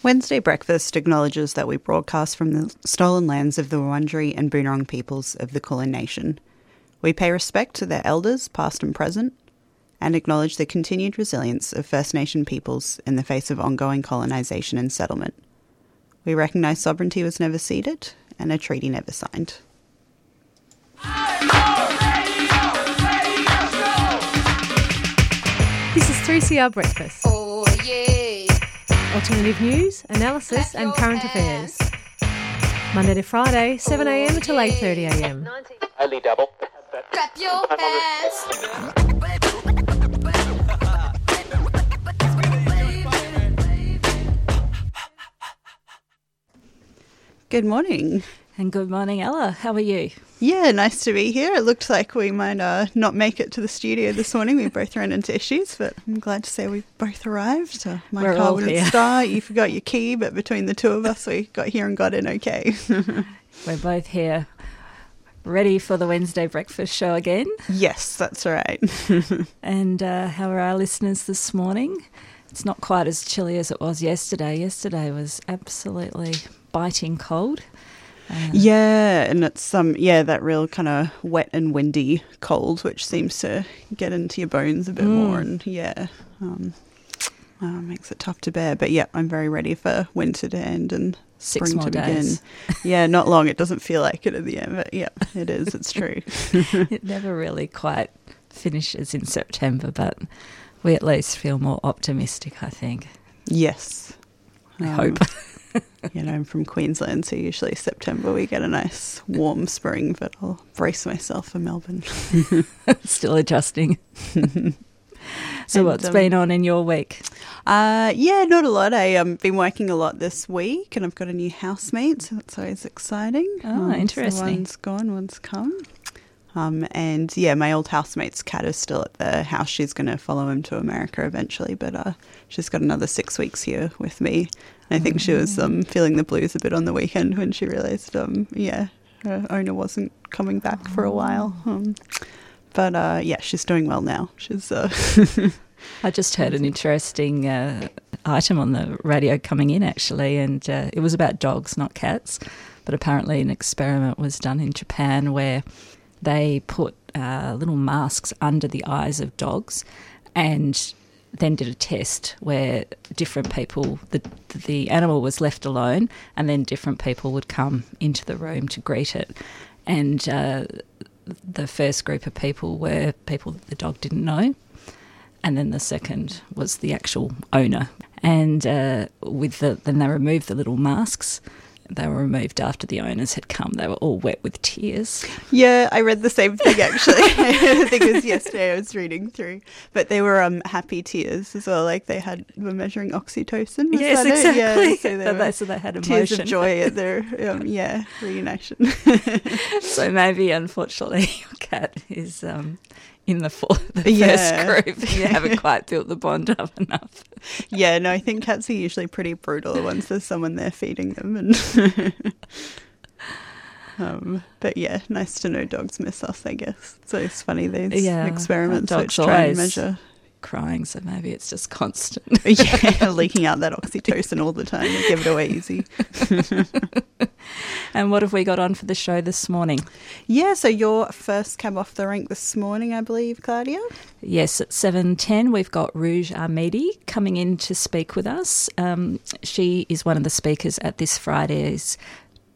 Wednesday Breakfast acknowledges that we broadcast from the stolen lands of the Wurundjeri and Boonwurrung peoples of the Kulin Nation. We pay respect to their elders, past and present, and acknowledge the continued resilience of First Nation peoples in the face of ongoing colonisation and settlement. We recognise sovereignty was never ceded and a treaty never signed. This is 3CR Breakfast. Oh yeah. Alternative news, analysis, and current affairs. Monday to Friday, 7am until 8.30am. Only double. Clap your hands. Good morning. And good morning, Ella. How are you? Yeah, nice to be here. It looked like we might uh, not make it to the studio this morning. We both ran into issues, but I'm glad to say we both arrived. Uh, my We're car wouldn't here. start. You forgot your key, but between the two of us, we got here and got in okay. We're both here, ready for the Wednesday breakfast show again. yes, that's right. And uh, how are our listeners this morning? It's not quite as chilly as it was yesterday. Yesterday was absolutely biting cold. Uh, yeah, and it's um yeah that real kind of wet and windy cold, which seems to get into your bones a bit Mm. more, and yeah, um, uh, makes it tough to bear. But yeah, I'm very ready for winter to end and Six spring to days. begin. yeah, not long. It doesn't feel like it at the end, but yeah, it is. It's true. it never really quite finishes in September, but we at least feel more optimistic, I think. yes, I Um, hope. You know, I'm from Queensland, so usually September we get a nice warm spring, but I'll brace myself for Melbourne. Still adjusting. so, And, what's um, been on in your week? Uh, yeah, not a lot. I've um, been working a lot this week, and I've got a new housemate, so that's always exciting. Oh, Um, so interesting. one's gone, one's come. Um, and yeah, my old housemate's cat is still at the house. She's going to follow him to America eventually, but uh, she's got another six weeks here with me. I think she was um, feeling the blues a bit on the weekend when she realised, um, yeah, her owner wasn't coming back for a while. Um, but uh, yeah, she's doing well now. She's uh, I just heard an interesting uh, item on the radio coming in actually, and uh, it was about dogs, not cats. But apparently, an experiment was done in Japan where they put uh, little masks under the eyes of dogs and then did a test where different people, the, the animal was left alone, and then different people would come into the room to greet it. And uh, the first group of people were people that the dog didn't know and then the second was the actual owner. And uh, with the then they removed the little masks. They were removed after the owners had come. They were all wet with tears. Yeah, I read the same thing actually. I think it was yesterday I was reading through. But they were um happy tears as well. Like they had were measuring oxytocin. Was yes, exactly. Yeah, so they were so they had tears emotion. of joy at their um, yeah reunition. So maybe, unfortunately, your cat is um, in the, for- the Yeah. first group. You haven't quite built the bond up enough. yeah, no, I think cats are usually pretty brutal once there's someone there feeding them and. Um, but yeah, nice to know dogs miss us. I guess so. It's funny these Yeah, experiments which try and measure Crying, so maybe it's just constant. yeah, leaking out that oxytocin all the time. They give it away easy. and what have we got on for the show this morning? Yeah, so your first cab off the rank this morning, I believe, Claudia. Yes, at 7.10 we've got Roj Amedi coming in to speak with us. Um, she is one of the speakers at this Friday's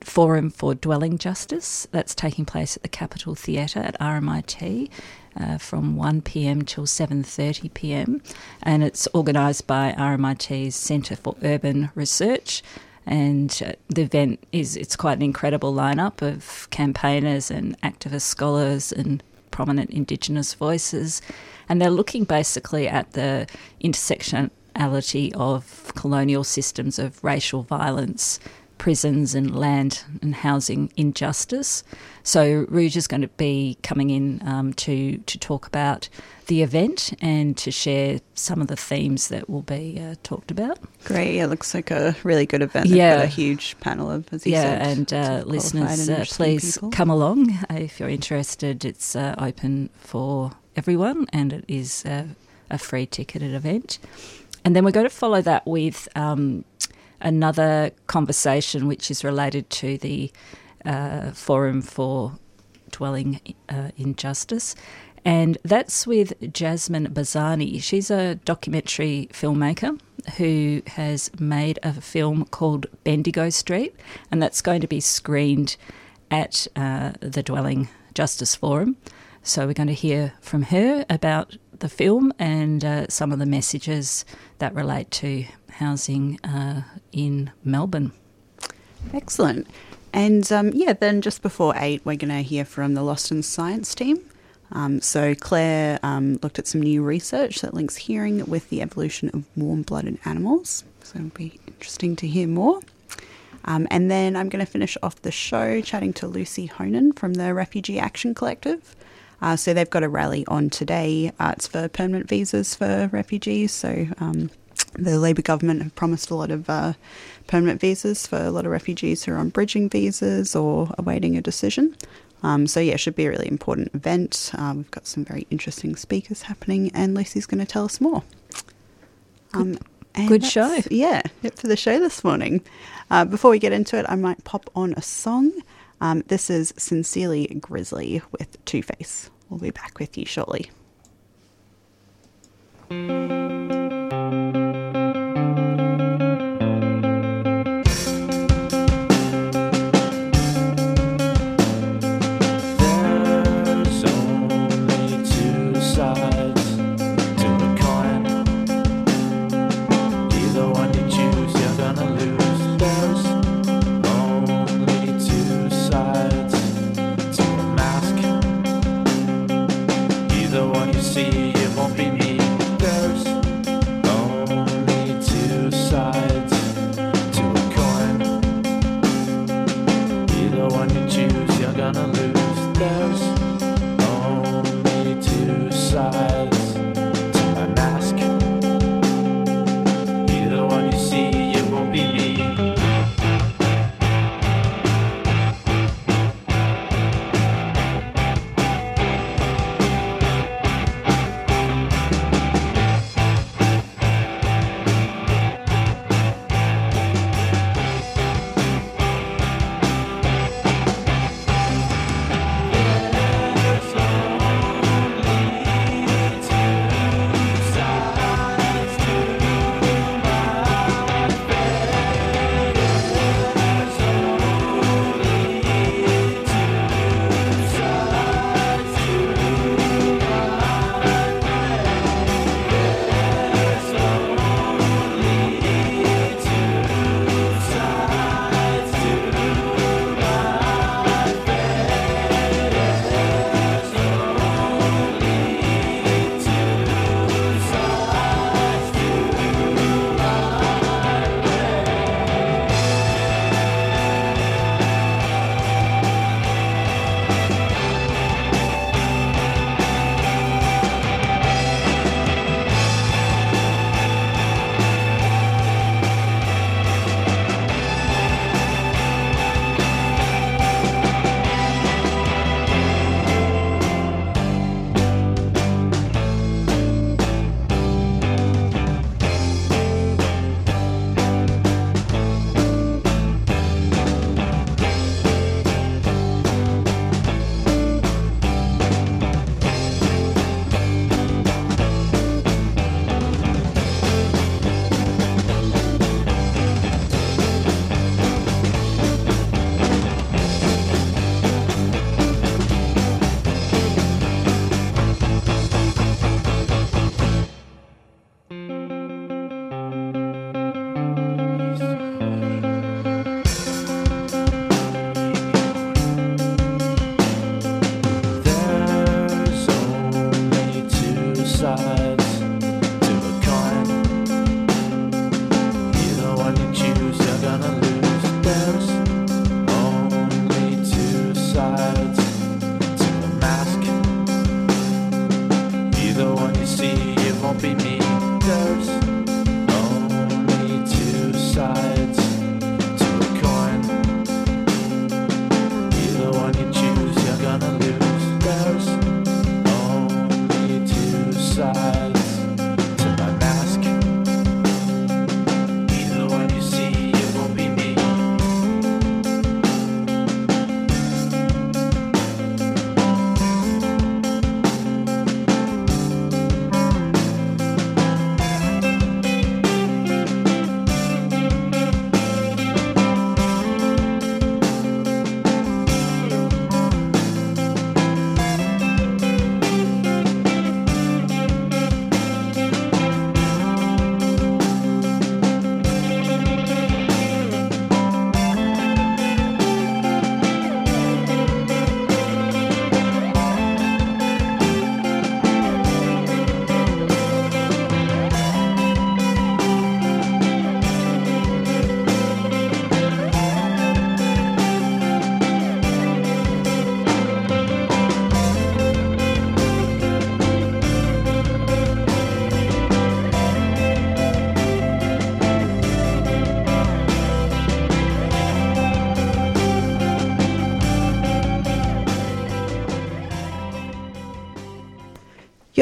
Forum for Dwelling Justice. That's taking place at the Capitol Theatre at RMIT. Uh, from 1pm till 7.30pm and it's organised by RMIT's Centre for Urban Research and uh, the event is it's quite an incredible lineup of campaigners and activist scholars and prominent Indigenous voices, and they're looking basically at the intersectionality of colonial systems of racial violence, prisons, and land and housing injustice. So Roj is going to be coming in um, to to talk about the event and to share some of the themes that will be uh, talked about. Great. Yeah, looks like a really good event. Yeah. got a huge panel of, as yeah, said. and uh, sort of qualified listeners, and uh, please people. come along uh, if you're interested. It's uh, open for everyone, and it is uh, a free ticketed event. And then we're going to follow that with um, another conversation which is related to the uh, Forum for Dwelling uh, in Justice. And that's with Jasmine Bazani. She's a documentary filmmaker who has made a film called Bendigo Street, and that's going to be screened at uh, the Dwelling Justice Forum. So we're going to hear from her about the film and uh, some of the messages that relate to housing uh, in Melbourne. Excellent. And um, yeah, then just before eight, we're going to hear from the Lost in Science team. Um, so Claire um, looked at some new research that links hearing with the evolution of warm-blooded animals. So it'll be interesting to hear more. Um, and then I'm going to finish off the show chatting to Lucy Honan from the Refugee Action Collective. Uh, so they've got a rally on today. Uh, it's for permanent visas for refugees. So um, the Labor government have promised a lot of uh, permanent visas for a lot of refugees who are on bridging visas or awaiting a decision. Um, so yeah, it should be a really important event. Uh, we've got some very interesting speakers happening, and Lucy's going to tell us more. Um, and good show. Yeah, it for the show this morning. Uh, before we get into it, I might pop on a song. Um, this is Sincerely Grizzly with Two Face. We'll be back with you shortly.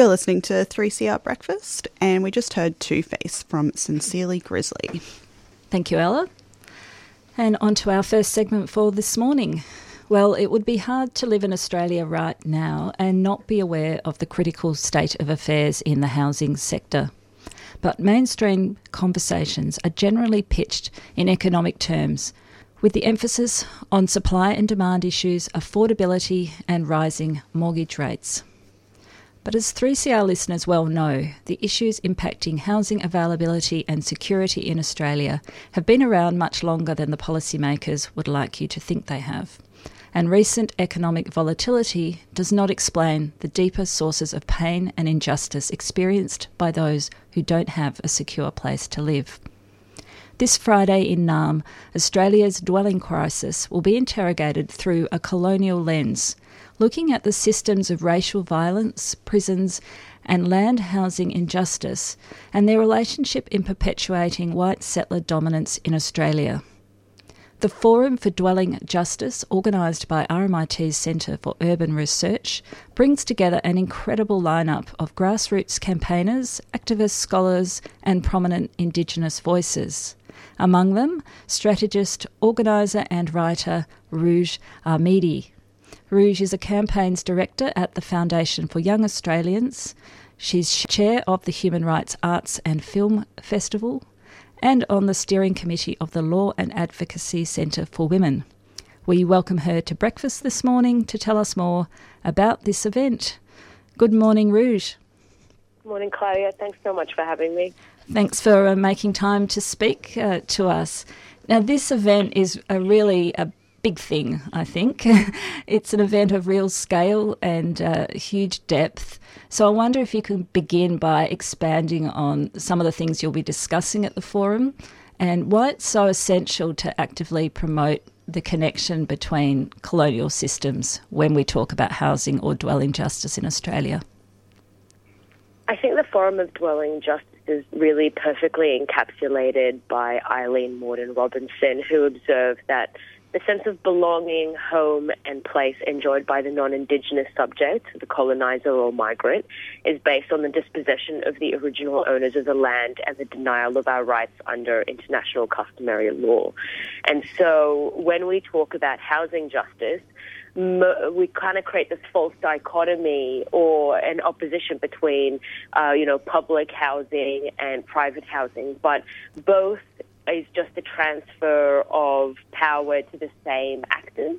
You're listening to 3CR Breakfast, and we just heard Two Face from Sincerely Grizzly. Thank you, Ella. And on to our first segment for this morning. Well, it would be hard to live in Australia right now and not be aware of the critical state of affairs in the housing sector. But mainstream conversations are generally pitched in economic terms, with the emphasis on supply and demand issues, affordability, and rising mortgage rates. But as 3CR listeners well know, the issues impacting housing availability and security in Australia have been around much longer than the policymakers would like you to think they have. And recent economic volatility does not explain the deeper sources of pain and injustice experienced by those who don't have a secure place to live. This Friday in Naarm, Australia's dwelling crisis will be interrogated through a colonial lens looking at the systems of racial violence, prisons, and land housing injustice, and their relationship in perpetuating white settler dominance in Australia. The Forum for Dwelling Justice, organised by RMIT's Centre for Urban Research, brings together an incredible lineup of grassroots campaigners, activists, scholars, and prominent Indigenous voices. Among them, strategist, organiser, and writer Roj Amedi. Roj is a campaigns director at the Foundation for Young Australians. She's chair of the Human Rights Arts and Film Festival and on the steering committee of the Law and Advocacy Centre for Women. We welcome her to breakfast this morning to tell us more about this event. Good morning, Roj. Good morning, Claudia. Thanks so much for having me. Thanks for uh, making time to speak uh, to us. Now, this event is a really a big thing, I think. it's an event of real scale and uh, huge depth. So I wonder if you can begin by expanding on some of the things you'll be discussing at the forum and why it's so essential to actively promote the connection between colonial systems when we talk about housing or dwelling justice in Australia. I think the Forum of Dwelling Justice is really perfectly encapsulated by Aileen Moreton-Robinson, who observed that the sense of belonging, home, and place enjoyed by the non Indigenous subject, the colonizer or migrant, is based on the dispossession of the original owners of the land and the denial of our rights under international customary law. And so when we talk about housing justice, we kind of create this false dichotomy or an opposition between, uh, you know, public housing and private housing, but both is just a transfer of power to the same actors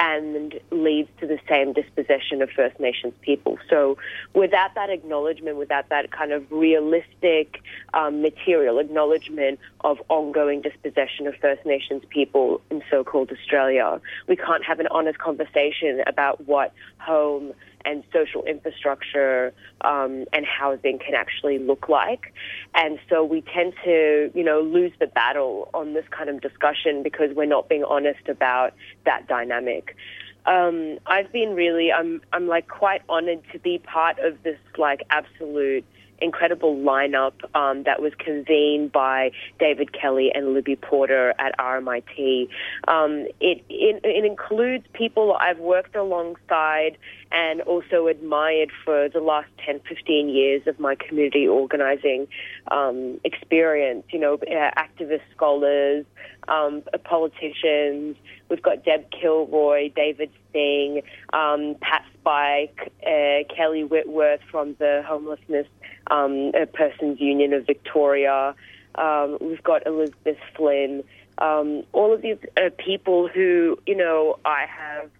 and leads to the same dispossession of First Nations people. So, without that acknowledgement, without that kind of realistic um, material acknowledgement of ongoing dispossession of First Nations people in so called Australia, we can't have an honest conversation about what home and social infrastructure um, and housing can actually look like. And so we tend to, you know, lose the battle on this kind of discussion because we're not being honest about that dynamic. Um, I've been really, I'm, I'm like quite honored to be part of this like absolute incredible lineup um, that was convened by David Kelly and Libby Porter at RMIT. Um, it, it, it includes people I've worked alongside and also admired for the last 10, 15 years of my community organizing um, experience. You know, uh, activist scholars, um, politicians. We've got Deb Kilroy, David Singh, um, Pat Spike, uh, Kelly Whitworth from the Homelessness um, Persons Union of Victoria. Um, we've got Elizabeth Flynn. Um, all of these uh, people who, you know, I have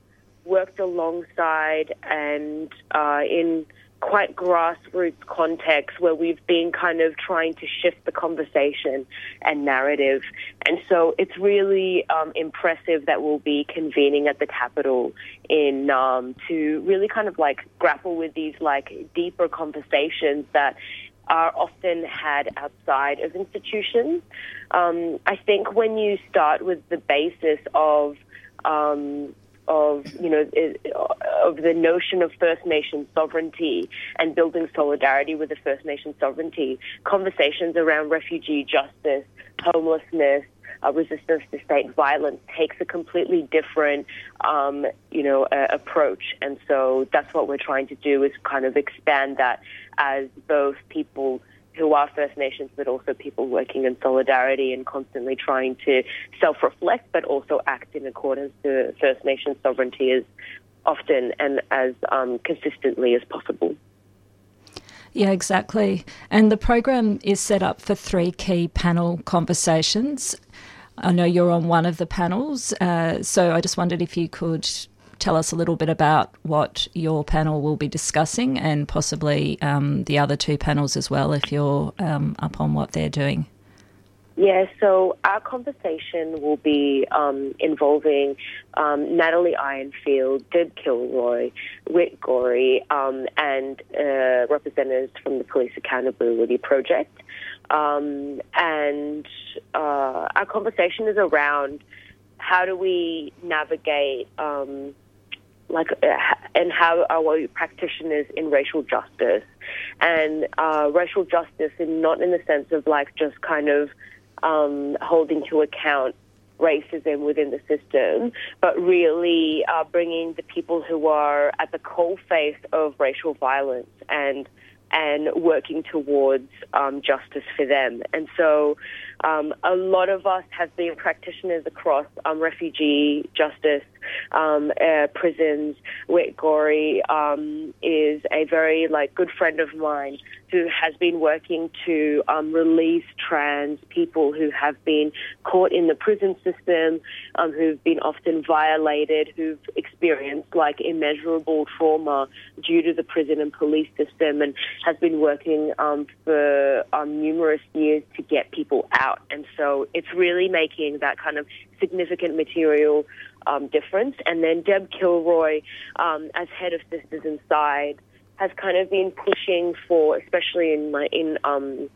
worked alongside and uh, in quite grassroots context where we've been kind of trying to shift the conversation and narrative. And so it's really um, impressive that we'll be convening at the Capitol in Naarm to really kind of like grapple with these like deeper conversations that are often had outside of institutions. Um, I think when you start with the basis of um, of you know of the notion of First Nation sovereignty and building solidarity with the First Nation sovereignty. Conversations around refugee justice, homelessness, uh, resistance to state violence takes a completely different, um, you know, uh, approach. And so that's what we're trying to do is kind of expand that as both people who are First Nations, but also people working in solidarity and constantly trying to self-reflect, but also act in accordance to First Nations sovereignty as often and as um, consistently as possible. Yeah, exactly. And the program is set up for three key panel conversations. I know you're on one of the panels, uh, so I just wondered if you could tell us a little bit about what your panel will be discussing and possibly um, the other two panels as well, if you're um, up on what they're doing. Yeah, so our conversation will be um, involving um, Natalie Ironfield, Deb Kilroy, Whit Gorey, um, and uh, representatives from the Police Accountability Project. Um, and uh, our conversation is around how do we navigate, um, like, uh, and how are we practitioners in racial justice and uh, racial justice, and not in the sense of like just kind of um, holding to account racism within the system, but really uh, bringing the people who are at the coalface of racial violence and and working towards um, justice for them. And so, um, a lot of us have been practitioners across um, refugee justice, um, uh, prisons. Whit Gorey um, is a very like good friend of mine who has been working to um, release trans people who have been caught in the prison system, um, who've been often violated, who've experienced like immeasurable trauma due to the prison and police system, and has been working um, for um, numerous years to get people out. And so it's really making that kind of significant material um, difference. And then Deb Kilroy, um, as head of Sisters Inside, has kind of been pushing for, especially in my in um,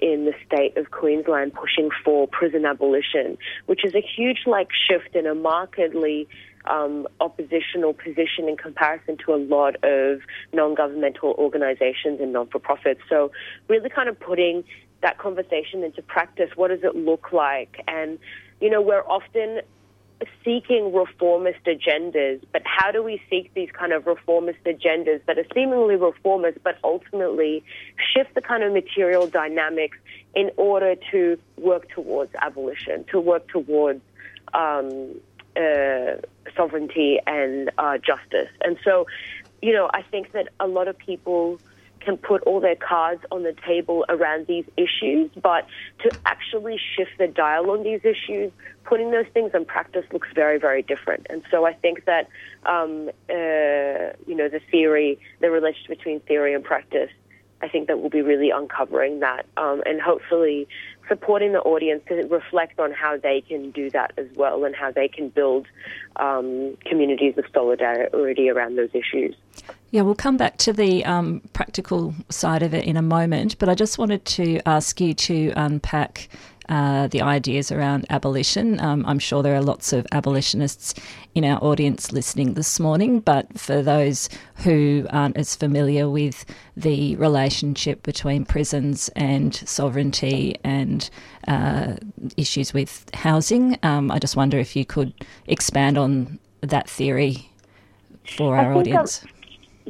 in the state of Queensland, pushing for prison abolition, which is a huge like shift and a markedly um, oppositional position in comparison to a lot of non-governmental organisations and non-for-profits. So, really, kind of putting that conversation into practice. What does it look like? And you know, we're often seeking reformist agendas, but how do we seek these kind of reformist agendas that are seemingly reformist, but ultimately shift the kind of material dynamics in order to work towards abolition, to work towards um, uh, sovereignty and uh, justice? And so, you know, I think that a lot of people can put all their cards on the table around these issues, but to actually shift the dial on these issues, putting those things in practice looks very, very different. And so I think that, um, uh, you know, the theory, the relationship between theory and practice, I think that we'll be really uncovering that um, and hopefully supporting the audience to reflect on how they can do that as well and how they can build um, communities of solidarity around those issues. Yeah, we'll come back to the um, practical side of it in a moment, but I just wanted to ask you to unpack uh, the ideas around abolition. Um, I'm sure there are lots of abolitionists in our audience listening this morning, but for those who aren't as familiar with the relationship between prisons and sovereignty and uh, issues with housing, um, I just wonder if you could expand on that theory for our audience.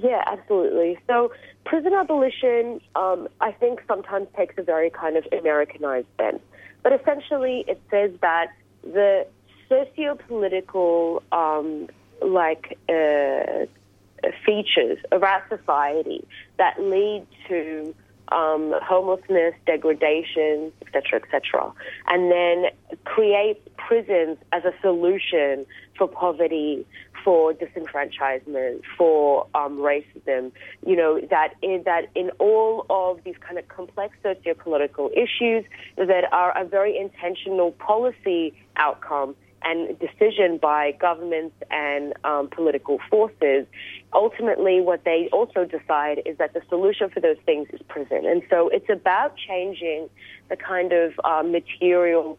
Yeah, absolutely. So prison abolition, um, I think, sometimes takes a very kind of Americanized bent. But essentially, it says that the socio-political, um, like, uh, features of our society that lead to um, homelessness, degradation, etc., etc., and then create prisons as a solution for poverty, for disenfranchisement, for um, racism. You know that in that in all of these kind of complex socio-political issues that are a very intentional policy outcome and decision by governments and um, political forces, ultimately what they also decide is that the solution for those things is prison. And so it's about changing the kind of uh, material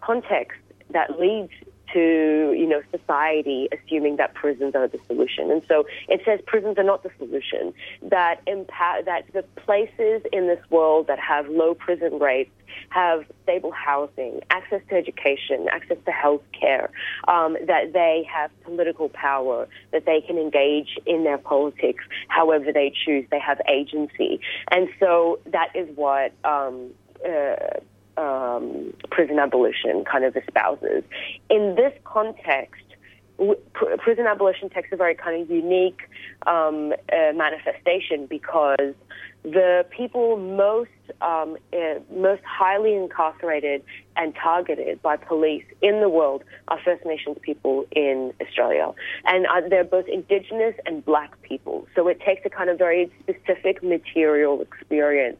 context that leads to you know society assuming that prisons are the solution. And so it says prisons are not the solution. That empower that the places in this world that have low prison rates have stable housing, access to education, access to health care, um, that they have political power, that they can engage in their politics however they choose. They have agency. And so that is what. Um, uh, um, prison abolition kind of espouses. In this context, pr- prison abolition takes a very kind of unique um, uh, manifestation because the people most um, uh, most highly incarcerated and targeted by police in the world are First Nations people in Australia, and uh, they're both Indigenous and Black people. So it takes a kind of very specific material experience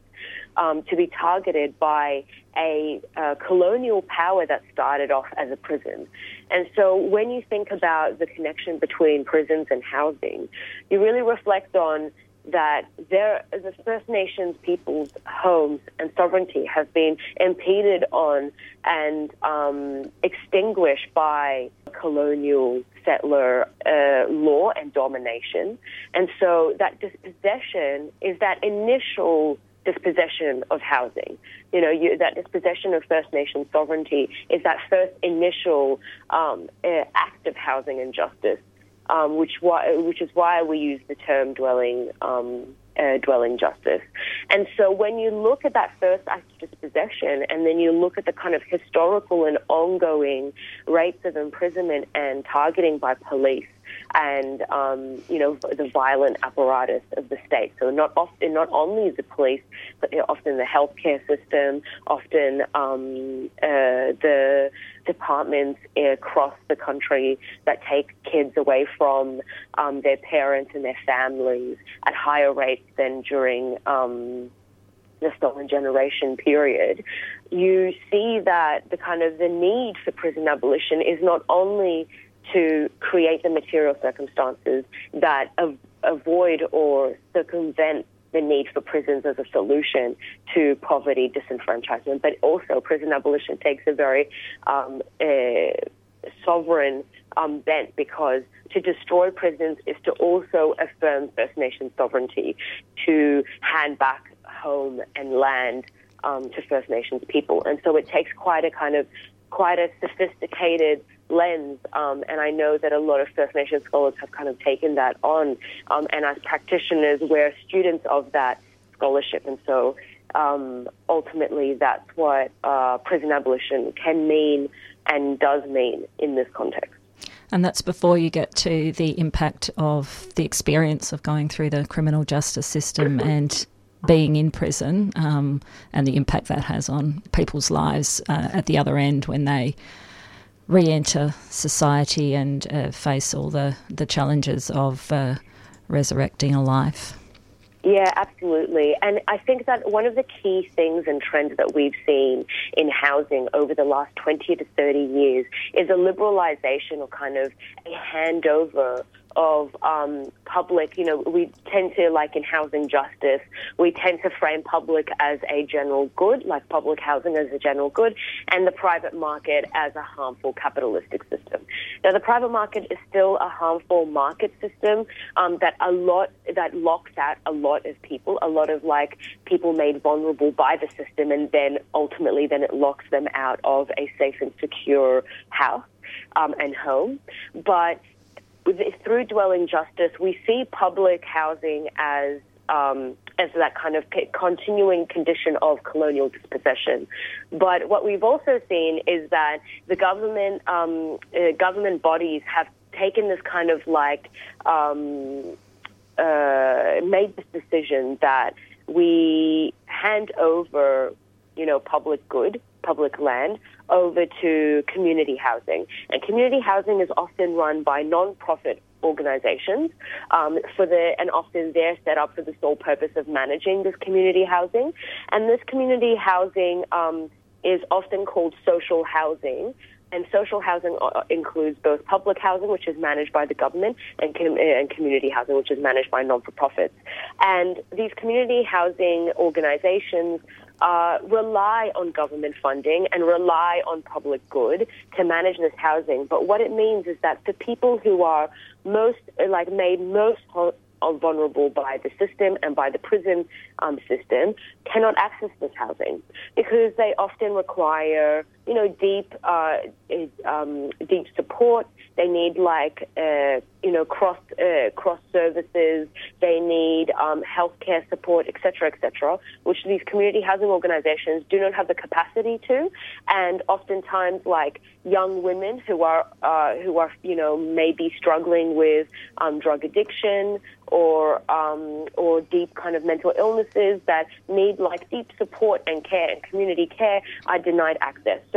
um, to be targeted by a uh, colonial power that started off as a prison. And so when you think about the connection between prisons and housing, you really reflect on that there, the First Nations people's homes and sovereignty have been impeded on and um, extinguished by colonial settler uh, law and domination. And so that dispossession is that initial dispossession of housing. You know, you, that dispossession of First Nation sovereignty is that first initial um, uh, act of housing injustice um, which why, which is why we use the term dwelling um, uh, dwelling justice. And so when you look at that first act of dispossession, and then you look at the kind of historical and ongoing rates of imprisonment and targeting by police, and um, you know the violent apparatus of the state. So not often, not only is the police, but often the healthcare system, often um, uh, the departments across the country that take kids away from um, their parents and their families at higher rates than during um, the stolen generation period, you see that the kind of the need for prison abolition is not only to create the material circumstances that av- avoid or circumvent the need for prisons as a solution to poverty, disenfranchisement, but also prison abolition takes a very um, sovereign um, bent because to destroy prisons is to also affirm First Nation sovereignty, to hand back home and land um, to First Nations people. And so it takes quite a kind of quite a sophisticated lens. Um, and I know that a lot of First Nation scholars have kind of taken that on. Um, and as practitioners, we're students of that scholarship. And so um, ultimately, that's what uh, prison abolition can mean and does mean in this context. And that's before you get to the impact of the experience of going through the criminal justice system and being in prison um, and the impact that has on people's lives uh, at the other end when they re enter society and uh, face all the, the challenges of uh, resurrecting a life. Yeah, absolutely. And I think that one of the key things and trends that we've seen in housing over the last 20 to 30 years is a liberalization or kind of a handover of um, public, you know, we tend to, like in housing justice, we tend to frame public as a general good, like public housing as a general good, and the private market as a harmful capitalistic system. Now, the private market is still a harmful market system um, that a lot that locks out a lot of people, a lot of like people made vulnerable by the system, and then ultimately, then it locks them out of a safe and secure house um, and home. But through dwelling justice, we see public housing as um, as that kind of continuing condition of colonial dispossession. But what we've also seen is that the government um, uh, government bodies have taken this kind of like um, uh, made this decision that we hand over, you know, public good, public land over to community housing. And community housing is often run by non-profit organizations um, for the and often they're set up for the sole purpose of managing this community housing and this community housing um, is often called social housing and social housing uh, includes both public housing, which is managed by the government, and, com- and community housing, which is managed by non-for-profits. And these community housing organizations uh, rely on government funding and rely on public good to manage this housing. But what it means is that the people who are most, like, made most are vulnerable by the system and by the prison um, system cannot access this housing because they often require, you know, deep, uh, um, deep support. They need like, uh, you know, cross uh, cross services. They need um, healthcare support, etc., etc., which these community housing organizations do not have the capacity to. And oftentimes, like young women who are uh, who are, you know, maybe struggling with um, drug addiction or um, or deep kind of mental illnesses that need like deep support and care and community care are denied access. So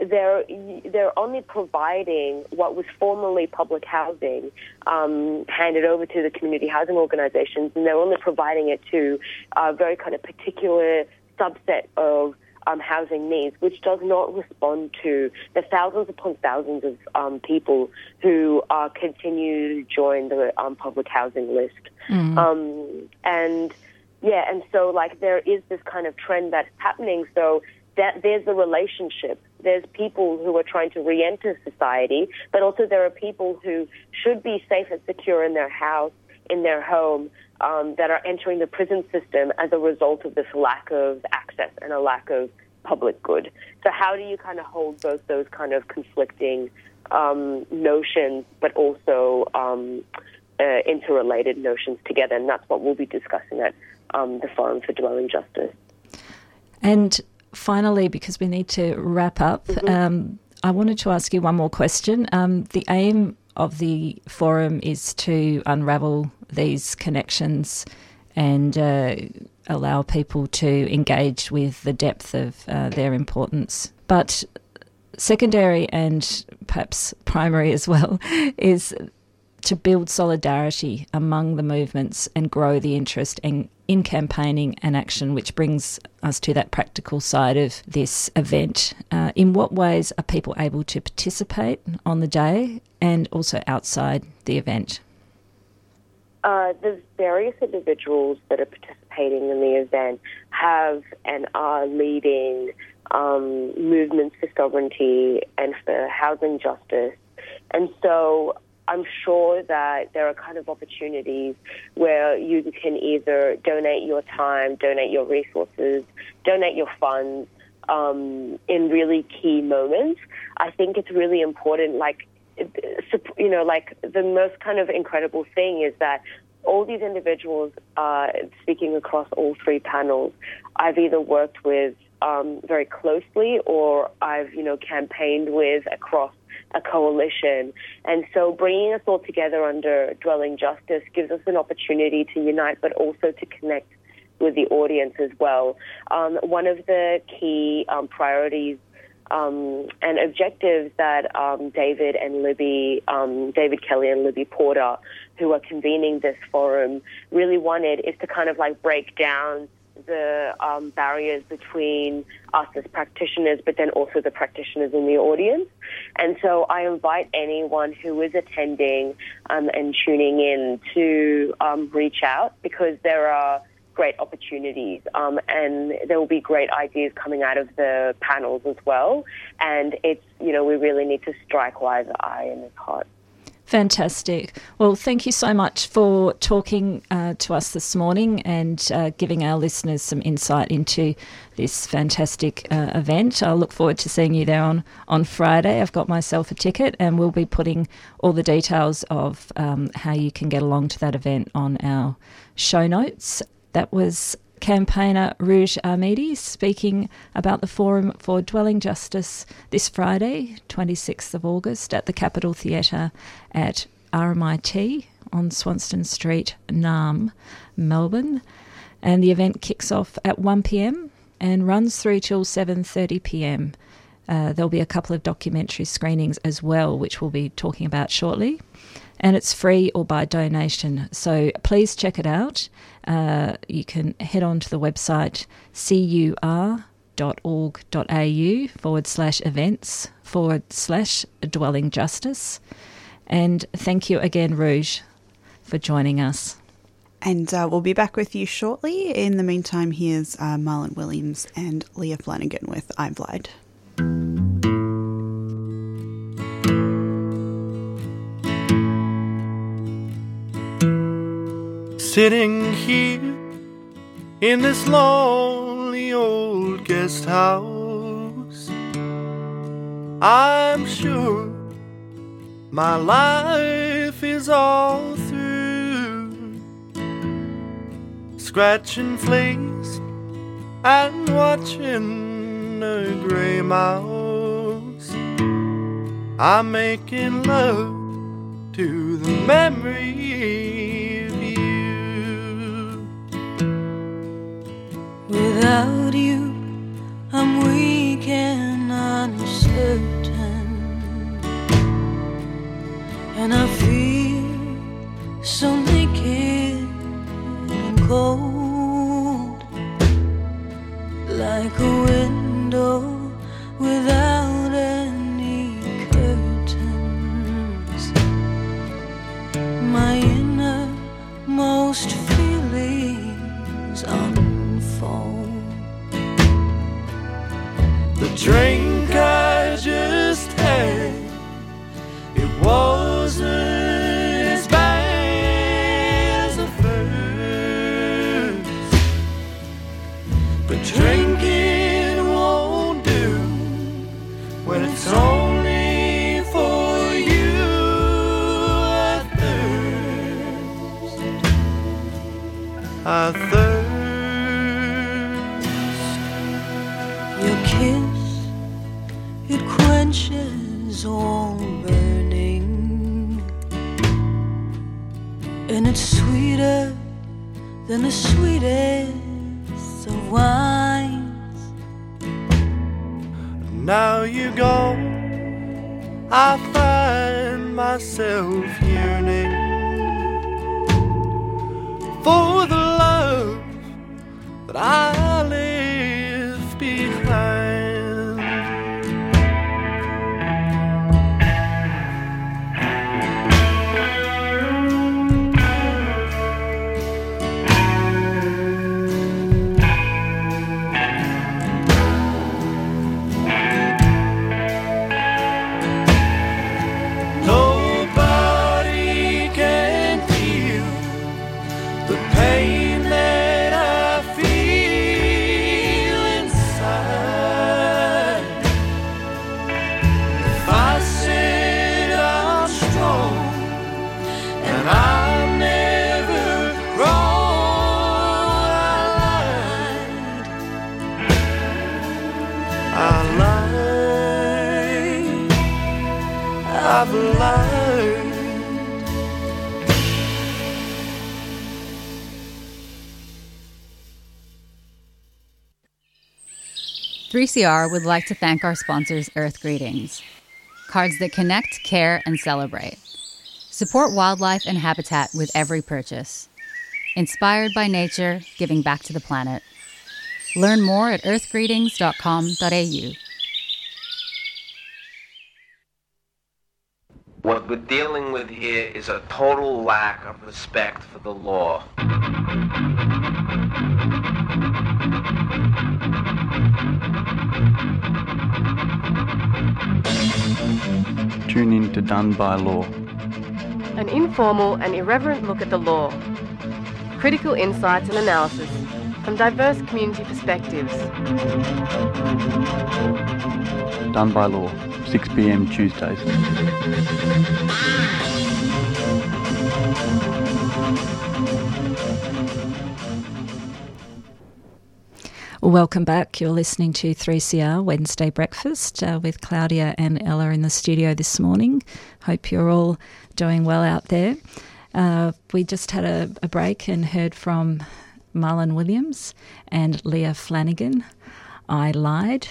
they're they're only providing what was formerly public housing um, handed over to the community housing organizations, and they're only providing it to a very kind of particular subset of um, housing needs, which does not respond to the thousands upon thousands of um, people who uh, continue to join the um, public housing list. Um, and yeah, and so like there is this kind of trend that's happening. So that there's a relationship. There's people who are trying to re-enter society, but also there are people who should be safe and secure in their house, in their home, um, that are entering the prison system as a result of this lack of access and a lack of public good. So how do you kind of hold both those kind of conflicting um, notions, but also um, uh, interrelated notions together? And that's what we'll be discussing at um, the Forum for Dwelling Justice. And finally, because we need to wrap up, um, I wanted to ask you one more question. Um, the aim of the forum is to unravel these connections and uh, allow people to engage with the depth of uh, their importance. But secondary and perhaps primary as well is to build solidarity among the movements and grow the interest in, in campaigning and action, which brings us to that practical side of this event. Uh, in what ways are people able to participate on the day and also outside the event? Uh, the various individuals that are participating in the event have and are leading um, movements for sovereignty and for housing justice. And so I'm sure that there are kind of opportunities where you can either donate your time, donate your resources, donate your funds um, in really key moments. I think it's really important, like, you know, like the most kind of incredible thing is that all these individuals uh, speaking across all three panels, I've either worked with um, very closely or I've, you know, campaigned with across a coalition. And so bringing us all together under Dwelling Justice gives us an opportunity to unite, but also to connect with the audience as well. Um, one of the key um, priorities um, and objectives that um, David and Libby, um, David Kelly and Libby Porter, who are convening this forum, really wanted is to kind of like break down the um, barriers between us as practitioners, but then also the practitioners in the audience. And so I invite anyone who is attending um, and tuning in to um, reach out because there are great opportunities um, and there will be great ideas coming out of the panels as well. And it's, you know, we really need to strike while the iron is hot. Fantastic. Well, thank you so much for talking uh, to us this morning and uh, giving our listeners some insight into this fantastic uh, event. I look forward to seeing you there on, on Friday. I've got myself a ticket and we'll be putting all the details of um, how you can get along to that event on our show notes. That was campaigner Roj Amedi speaking about the Forum for Dwelling Justice this Friday, 26th of August, at the Capitol Theatre at RMIT on Swanston Street, Naarm, Melbourne. And the event kicks off at 1 pm and runs through till 7:30 pm. Uh, there'll be a couple of documentary screenings as well, which we'll be talking about shortly. And it's free or by donation. So please check it out. Uh, you can head on to the website cur.org.au forward slash events forward slash dwelling justice. And thank you again, Roj, for joining us. And uh, we'll be back with you shortly. In the meantime, here's uh, Marlon Williams and Leah Flanagan with I've Lied. Sitting here in this lonely old guest house, I'm sure my life is all through. Scratching fleas and watching a gray mouse. I'm making love to the memory Without 3CR would like to thank our sponsors, Earth Greetings. Cards that connect, care, and celebrate. Support wildlife and habitat with every purchase. Inspired by nature, giving back to the planet. Learn more at earthgreetings.com.au. What we're dealing with here is a total lack of respect for the law. Tune in to Done by Law. An informal and irreverent look at the law. Critical insights and analysis from diverse community perspectives. Done by Law, 6 pm Tuesdays. Welcome back. You're listening to 3CR Wednesday Breakfast uh, with Claudia and Ella in the studio this morning. Hope you're all doing well out there. Uh, we just had a, a break and heard from Marlon Williams and Leah Flanagan. I lied.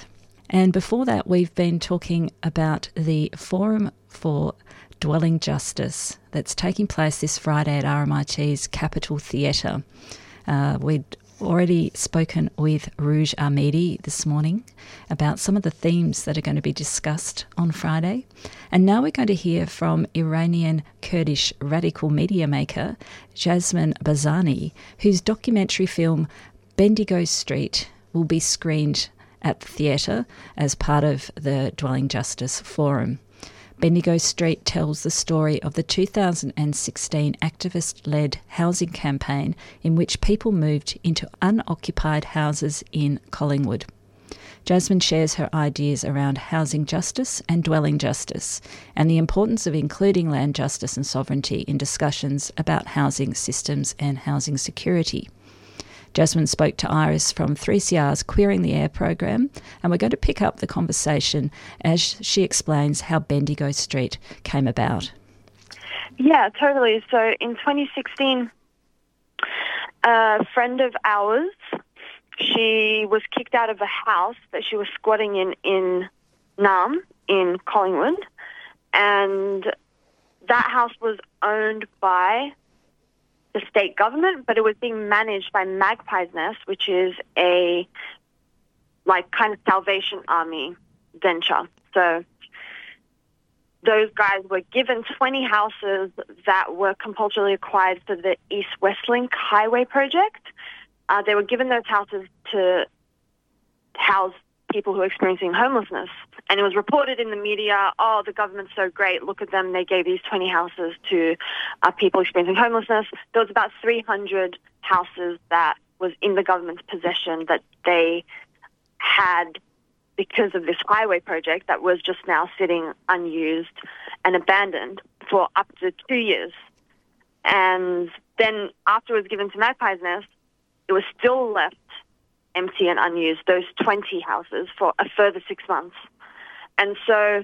And before that, we've been talking about the Forum for Dwelling Justice that's taking place this Friday at RMIT's Capitol Theatre. Uh, we'd already spoken with Roj Amedi this morning about some of the themes that are going to be discussed on Friday. And now we're going to hear from Iranian Kurdish radical media maker Jasmine Bazani, whose documentary film Bendigo Street will be screened at the theatre as part of the Dwelling Justice Forum. Bendigo Street tells the story of the 2016 activist led housing campaign in which people moved into unoccupied houses in Collingwood. Jasmine shares her ideas around housing justice and dwelling justice and the importance of including land justice and sovereignty in discussions about housing systems and housing security. Jasmine spoke to Iris from 3CR's Queering the Air program, and we're going to pick up the conversation as she explains how Bendigo Street came about. Yeah, totally. So in 2016, a friend of ours, she was kicked out of a house that she was squatting in in Naarm in Collingwood, and that house was owned by the state government, but it was being managed by Magpie's Nest, which is a like kind of Salvation Army venture. So those guys were given 20 houses that were compulsorily acquired for the East West Link Highway project. Uh, they were given those houses to house people who are experiencing homelessness. And it was reported in the media, oh, the government's so great, look at them, they gave these 20 houses to uh, people experiencing homelessness. There was about 300 houses that was in the government's possession that they had because of this highway project that was just now sitting unused and abandoned for up to two years. And then after it was given to Magpie's Nest, it was still left empty and unused, those 20 houses, for a further six months. And so,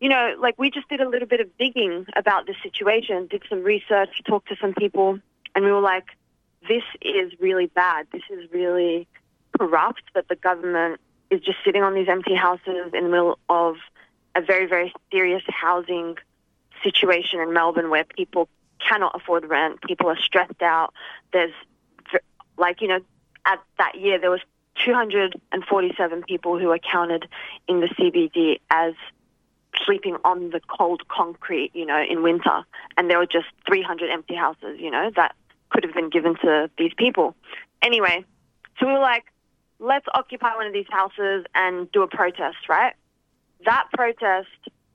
you know, like we just did a little bit of digging about this situation, did some research, talked to some people, and we were like, this is really bad. This is really corrupt that the government is just sitting on these empty houses in the middle of a very, very serious housing situation in Melbourne where people cannot afford rent, people are stressed out. There's like, you know, at that year, there was 247 people who were counted in the CBD as sleeping on the cold concrete, you know, in winter. And there were just 300 empty houses, you know, that could have been given to these people. Anyway, so we were like, let's occupy one of these houses and do a protest, right? That protest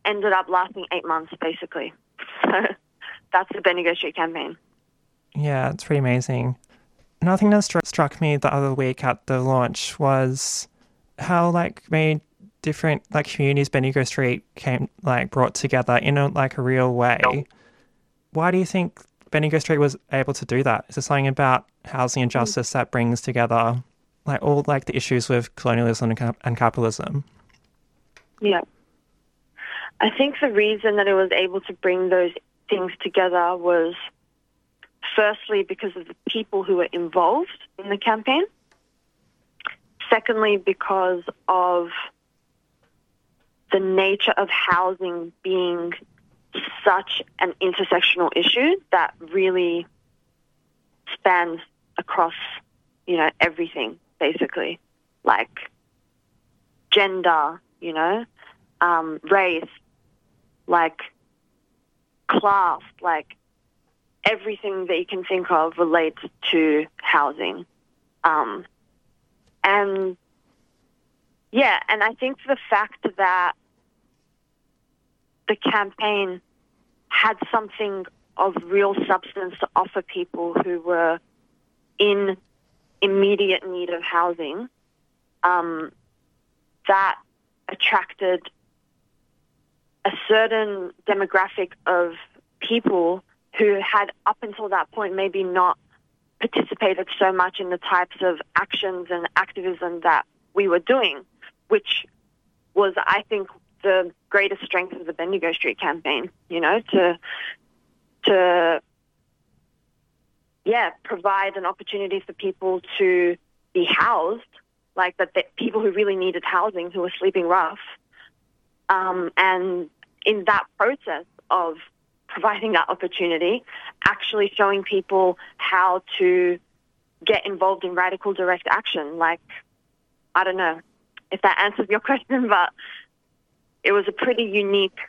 ended up lasting eight months, basically. So that's the Bendigo Street campaign. Yeah, it's pretty amazing. Another thing that struck, struck me the other week at the launch was how like many different like communities Bendigo Street came like brought together in a like a real way. Why do you think Bendigo Street was able to do that? Is there something about housing and hmm. justice that brings together like all like the issues with colonialism and, cap- and capitalism? Yeah. I think the reason that it was able to bring those things together was firstly because of the people who were involved in the campaign. Secondly, because of the nature of housing being such an intersectional issue that really spans across, you know, everything basically, like gender, you know, um, race, like class, like everything that you can think of relates to housing. Um, and yeah, and I think the fact that the campaign had something of real substance to offer people who were in immediate need of housing, um, that attracted a certain demographic of people who had up until that point maybe not participated so much in the types of actions and activism that we were doing, which was, I think, the greatest strength of the Bendigo Street campaign. You know, to to yeah, provide an opportunity for people to be housed, like that, people who really needed housing, who were sleeping rough, um, and in that process of providing that opportunity, actually showing people how to get involved in radical direct action. Like, I don't know if that answers your question, but it was a pretty unique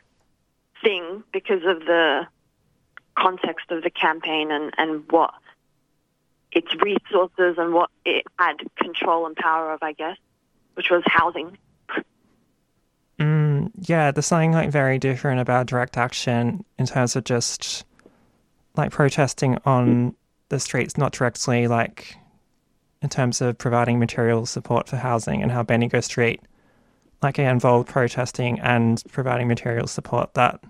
thing because of the context of the campaign and, and what its resources and what it had control and power of, I guess, which was housing. Yeah, there's something like very different about direct action in terms of just like protesting on hmm. the streets, not directly like in terms of providing material support for housing and how Bendigo Street like involved protesting and providing material support that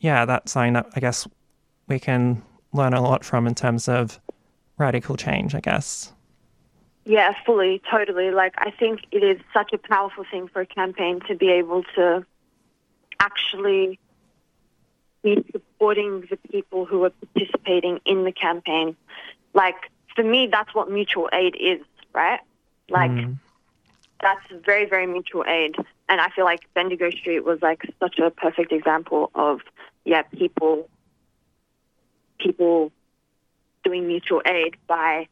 yeah, that's something that I guess we can learn a lot from in terms of radical change, I guess. Yeah, fully, totally. Like, I think it is such a powerful thing for a campaign to be able to actually be supporting the people who are participating in the campaign. Like, for me, that's what mutual aid is, right? Like, Mm. that's very, very mutual aid. And I feel like Bendigo Street was like such a perfect example of, yeah, people, people doing mutual aid by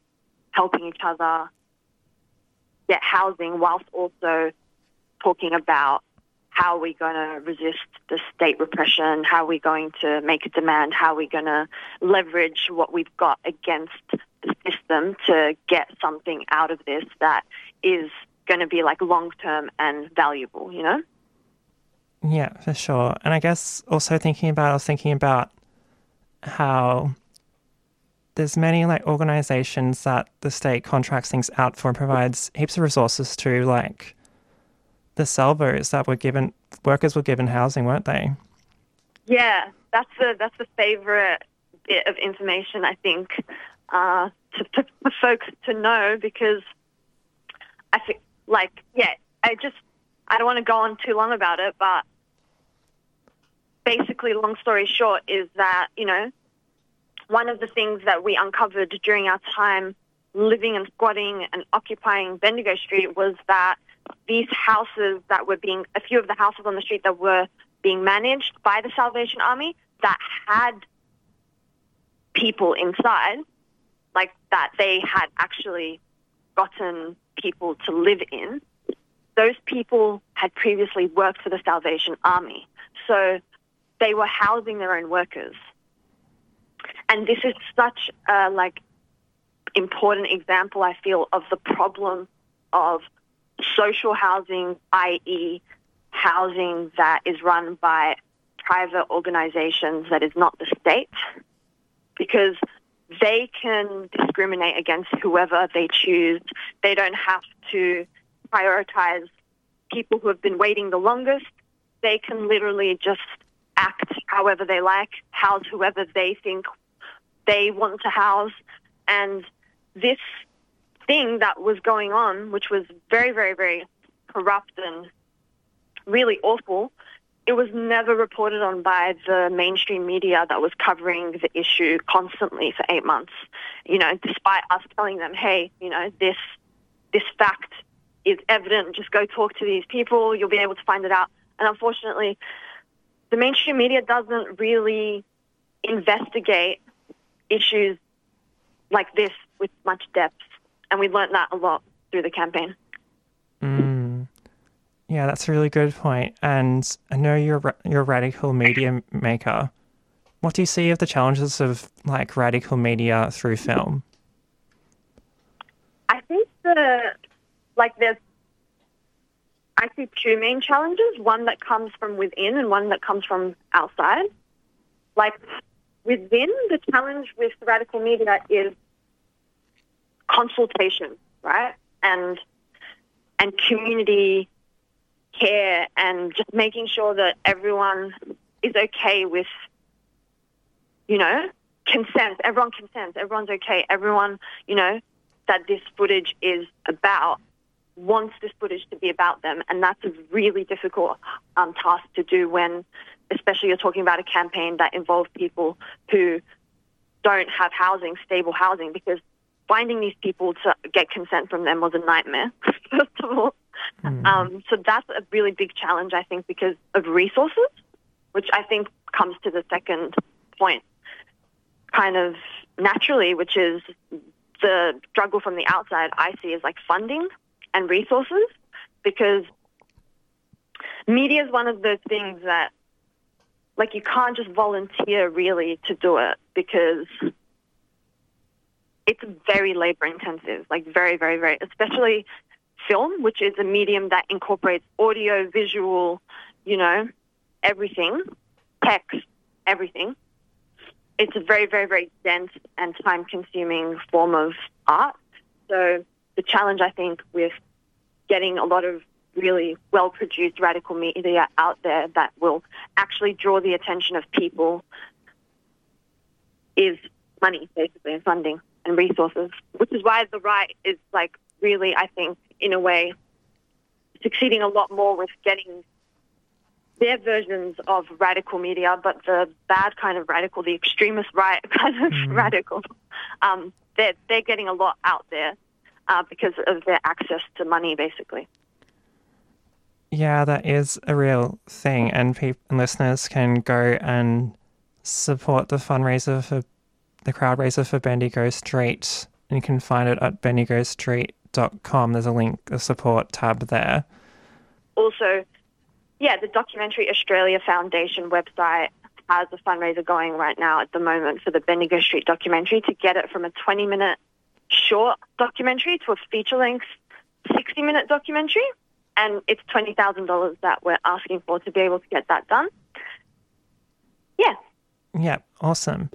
helping each other get housing whilst also talking about how are we going to resist the state repression, how are we going to make a demand, how are we going to leverage what we've got against the system to get something out of this that is going to be like long term and valuable, you know? Yeah, for sure. And I guess also thinking about, I was thinking about how there's many like organizations that the state contracts things out for and provides heaps of resources to, like the salvos that were given, workers were given housing, weren't they? Yeah, that's the that's the favorite bit of information I think uh, to, to, for folks to know because I think like yeah, I just I don't want to go on too long about it, but basically, long story short, is that you know one of the things that we uncovered during our time living and squatting and occupying Bendigo Street was that these houses that were being, a few of the houses on the street that were being managed by the Salvation Army that had people inside, like that they had actually gotten people to live in, those people had previously worked for the Salvation Army. So they were housing their own workers. And this is such a like important example, I feel, of the problem of social housing, i.e., housing that is run by private organizations that is not the state, because they can discriminate against whoever they choose. They don't have to prioritize people who have been waiting the longest. They can literally just act however they like, house whoever they think they want to house. And this thing that was going on, which was very, very, very corrupt and really awful, it was never reported on by the mainstream media that was covering the issue constantly for eight months. You know, despite us telling them, hey, you know, this this fact is evident, just go talk to these people, you'll be able to find it out. And unfortunately, the mainstream media doesn't really investigate issues like this with much depth. And we learned that a lot through the campaign. Mm. Yeah, that's a really good point. And I know you're you're a radical media maker. What do you see of the challenges of like radical media through film? I think the like there's I see two main challenges, one that comes from within and one that comes from outside. Like within the challenge with radical media is consultation, right? And and community care and just making sure that everyone is okay with you know, consent. Everyone consents. Everyone's okay. Everyone, you know, that this footage is about wants this footage to be about them, and that's a really difficult um, task to do when, especially you're talking about a campaign that involves people who don't have housing, stable housing, because finding these people to get consent from them was a nightmare. First of all, um, so that's a really big challenge, I think, because of resources, which I think comes to the second point. Kind of naturally, which is the struggle from the outside, I see is like funding and resources because media is one of those things that like you can't just volunteer really to do it because it's very labor intensive, like very, very, very, especially film, which is a medium that incorporates audio, visual, you know, everything, text, everything. It's a very, very, very dense and time consuming form of art. So the challenge, I think, with getting a lot of really well produced radical media out there that will actually draw the attention of people is money, basically, and funding and resources, which is why the right is like really, I think, in a way, succeeding a lot more with getting their versions of radical media, but the bad kind of radical, the extremist right kind of Mm. radical, um, they're, they're getting a lot out there uh, because of their access to money, basically. Yeah, that is a real thing, and and listeners can go and support the fundraiser for the crowd raiser for Bendigo Street, and you can find it at bendigostreet.com. There's a link, a support tab there. also, yeah, the Documentary Australia Foundation website has a fundraiser going right now at the moment for the Bendigo Street documentary to get it from a 20 minute short documentary to a feature length 60 minute documentary. And it's $20,000 that we're asking for to be able to get that done. Yeah. Yeah, awesome.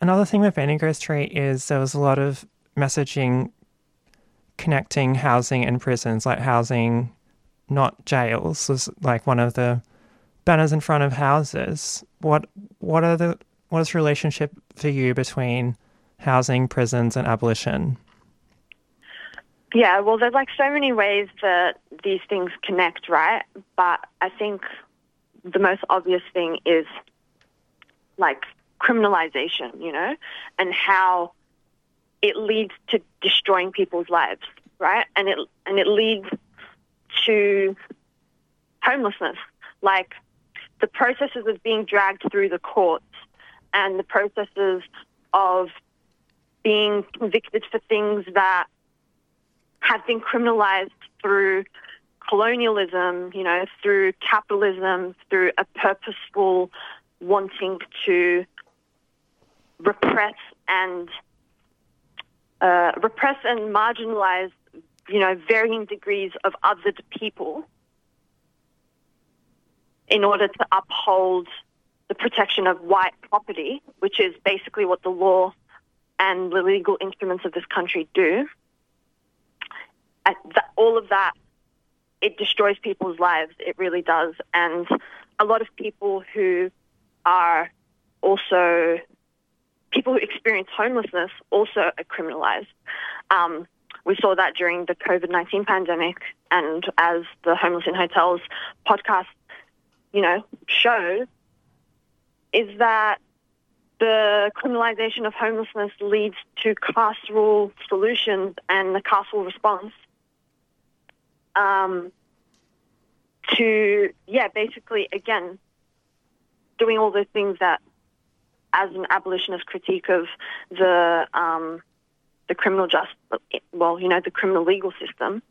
Another thing with Bendigo Street is there was a lot of messaging connecting housing and prisons, like housing, not jails, was like one of the banners in front of houses. What what are the what is the relationship for you between housing, prisons, and abolition? Yeah, well, there's like so many ways that these things connect, right? But I think the most obvious thing is like criminalization, you know, and how it leads to destroying people's lives, right? And it and it leads to homelessness, like the processes of being dragged through the courts and the processes of being convicted for things that have been criminalized through colonialism, you know, through capitalism, through a purposeful wanting to repress and uh, repress and marginalize, you know, varying degrees of other people in order to uphold the protection of white property, which is basically what the law and the legal instruments of this country do. That, all of that, it destroys people's lives. It really does. And a lot of people who are also people who experience homelessness also are criminalized. Um, we saw that during the COVID 19 pandemic, and as the Homeless in Hotels podcast, you know, shows, is that the criminalization of homelessness leads to carceral solutions and the carceral response um, to, yeah, basically, again, doing all those things that, as an abolitionist critique of the um, the criminal just, well, you know, the criminal legal system,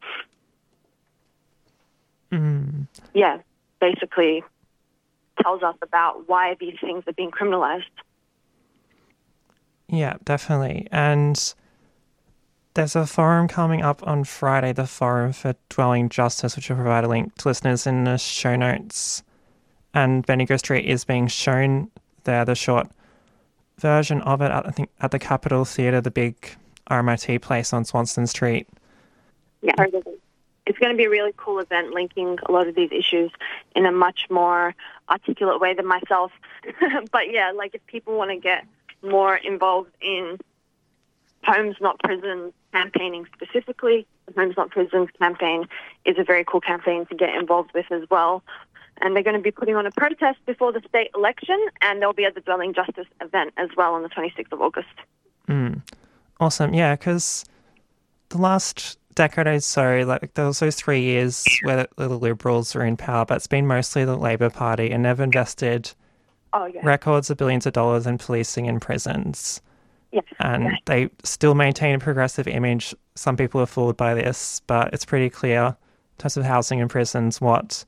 Mm. yeah, basically tells us about why these things are being criminalized. Yeah, definitely. And there's a forum coming up on Friday, the Forum for Dwelling Justice, which will provide a link to listeners in the show notes. And Bendigo Street is being shown there, the short version of it, at, I think, at the Capitol Theatre, the big RMIT place on Swanston Street. Yeah, it's going to be a really cool event linking a lot of these issues in a much more articulate way than myself. but yeah, like if people want to get more involved in Homes Not Prisons campaigning specifically, the Homes Not Prisons campaign is a very cool campaign to get involved with as well. And they're going to be putting on a protest before the state election, and they'll be at the Dwelling Justice event as well on the 26th of August. Mm. Awesome. Yeah, because the last decade or so, like there was those three years where the, the Liberals were in power, but it's been mostly the Labor Party and they've invested Oh, yeah. records of billions of dollars in policing and prisons. Yeah. and they still maintain a progressive image. Some people are fooled by this, but it's pretty clear in terms of housing and prisons what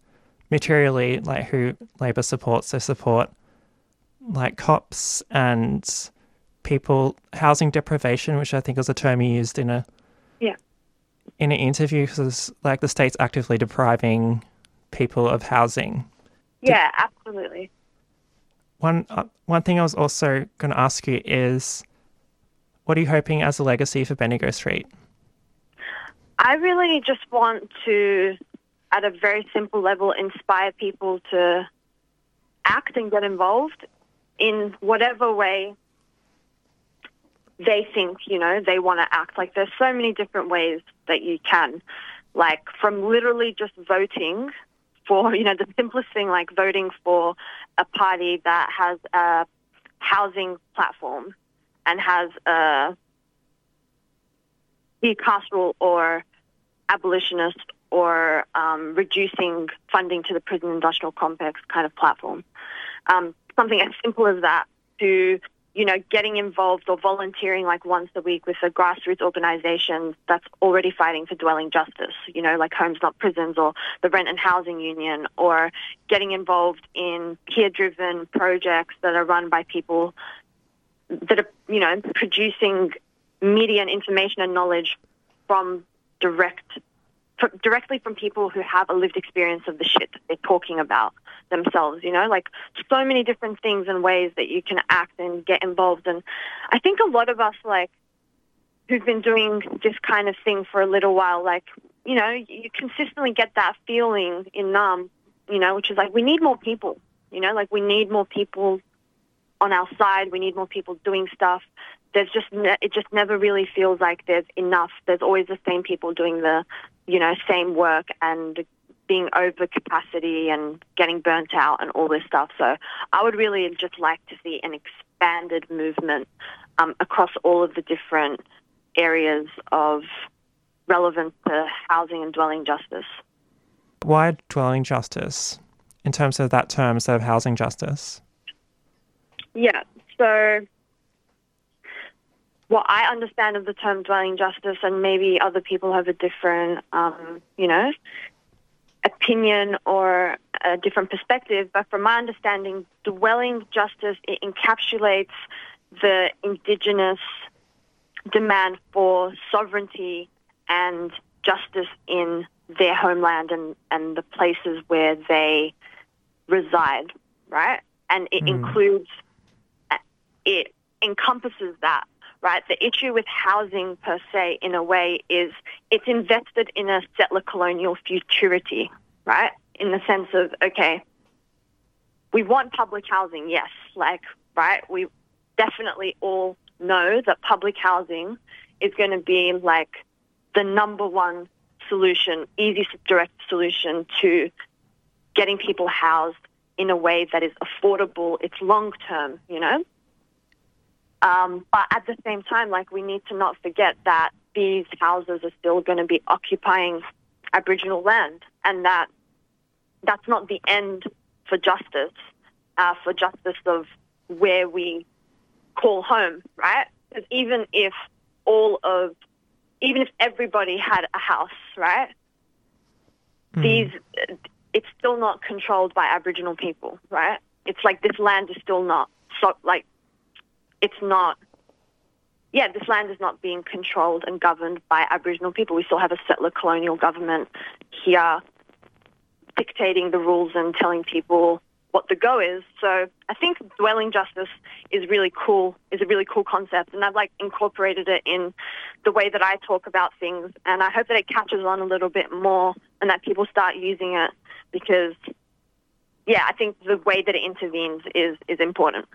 materially, like who Labor supports. They support like cops and people housing deprivation, which I think was a term he used in a Yeah. in an interview because like the state's actively depriving people of housing. Yeah, absolutely. One uh, one thing I was also going to ask you is, what are you hoping as a legacy for Bendigo Street? I really just want to, at a very simple level, inspire people to act and get involved in whatever way they think, you know, they want to act. Like, there's so many different ways that you can. Like, from literally just voting for, you know, the simplest thing, like voting for a party that has a housing platform and has a decarceral or abolitionist or um, reducing funding to the prison industrial complex kind of platform. Um, something as simple as that to, you know, getting involved or volunteering like once a week with a grassroots organisation that's already fighting for dwelling justice, you know, like Homes Not Prisons or the Rent and Housing Union, or getting involved in peer-driven projects that are run by people that are, you know, producing media and information and knowledge from direct directly from people who have a lived experience of the shit they're talking about themselves, you know, like so many different things and ways that you can act and get involved. And I think a lot of us, like, who've been doing this kind of thing for a little while, like, you know, you consistently get that feeling in NUM, you know, which is like, we need more people, you know, like, we need more people on our side. We need more people doing stuff. There's just ne- it just never really feels like there's enough. There's always the same people doing the, you know, same work and being over capacity and getting burnt out and all this stuff. So I would really just like to see an expanded movement um, across all of the different areas of relevance to housing and dwelling justice. Why dwelling justice in terms of that term instead of housing justice? Yeah. So, what I understand of the term dwelling justice, and maybe other people have a different, um, you know, opinion or a different perspective. But from my understanding, dwelling justice it encapsulates the indigenous demand for sovereignty and justice in their homeland and, and the places where they reside, right? And it includes it encompasses that, right? The issue with housing per se, in a way, is it's invested in a settler colonial futurity, right? In the sense of, okay, we want public housing, yes, like, right? We definitely all know that public housing is going to be like the number one solution, easy, direct solution to getting people housed in a way that is affordable, it's long term, you know? Um, but at the same time, like we need to not forget that these houses are still going to be occupying Aboriginal land, and that that's not the end for justice, uh, for justice of where we call home, right? Because even if all of, even if everybody had a house, right? These, it's still not controlled by Aboriginal people, right? It's like this land is still not so like it's not yeah, this land is not being controlled and governed by Aboriginal people. We still have a settler colonial government here dictating the rules and telling people what the go is. So I think dwelling justice is really cool, is a really cool concept. And I've like incorporated it in the way that I talk about things. And I hope that it catches on a little bit more and that people start using it because yeah, I think the way that it intervenes is, is important.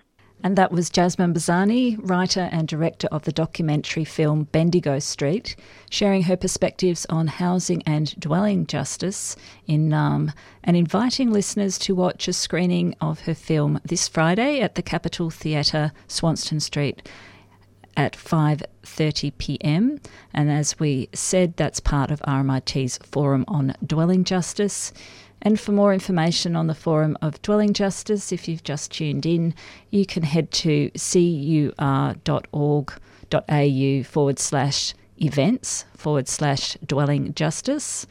And that was Jasmine Bazzani, writer and director of the documentary film Bendigo Street, sharing her perspectives on housing and dwelling justice in Naarm and inviting listeners to watch a screening of her film this Friday at the Capitol Theatre, Swanston Street at 5:30 p.m. and as we said that's part of RMIT's forum on dwelling justice And for more information on the Forum of Dwelling Justice, if you've just tuned in, you can head to cur.org.au forward slash events forward slash dwelling justice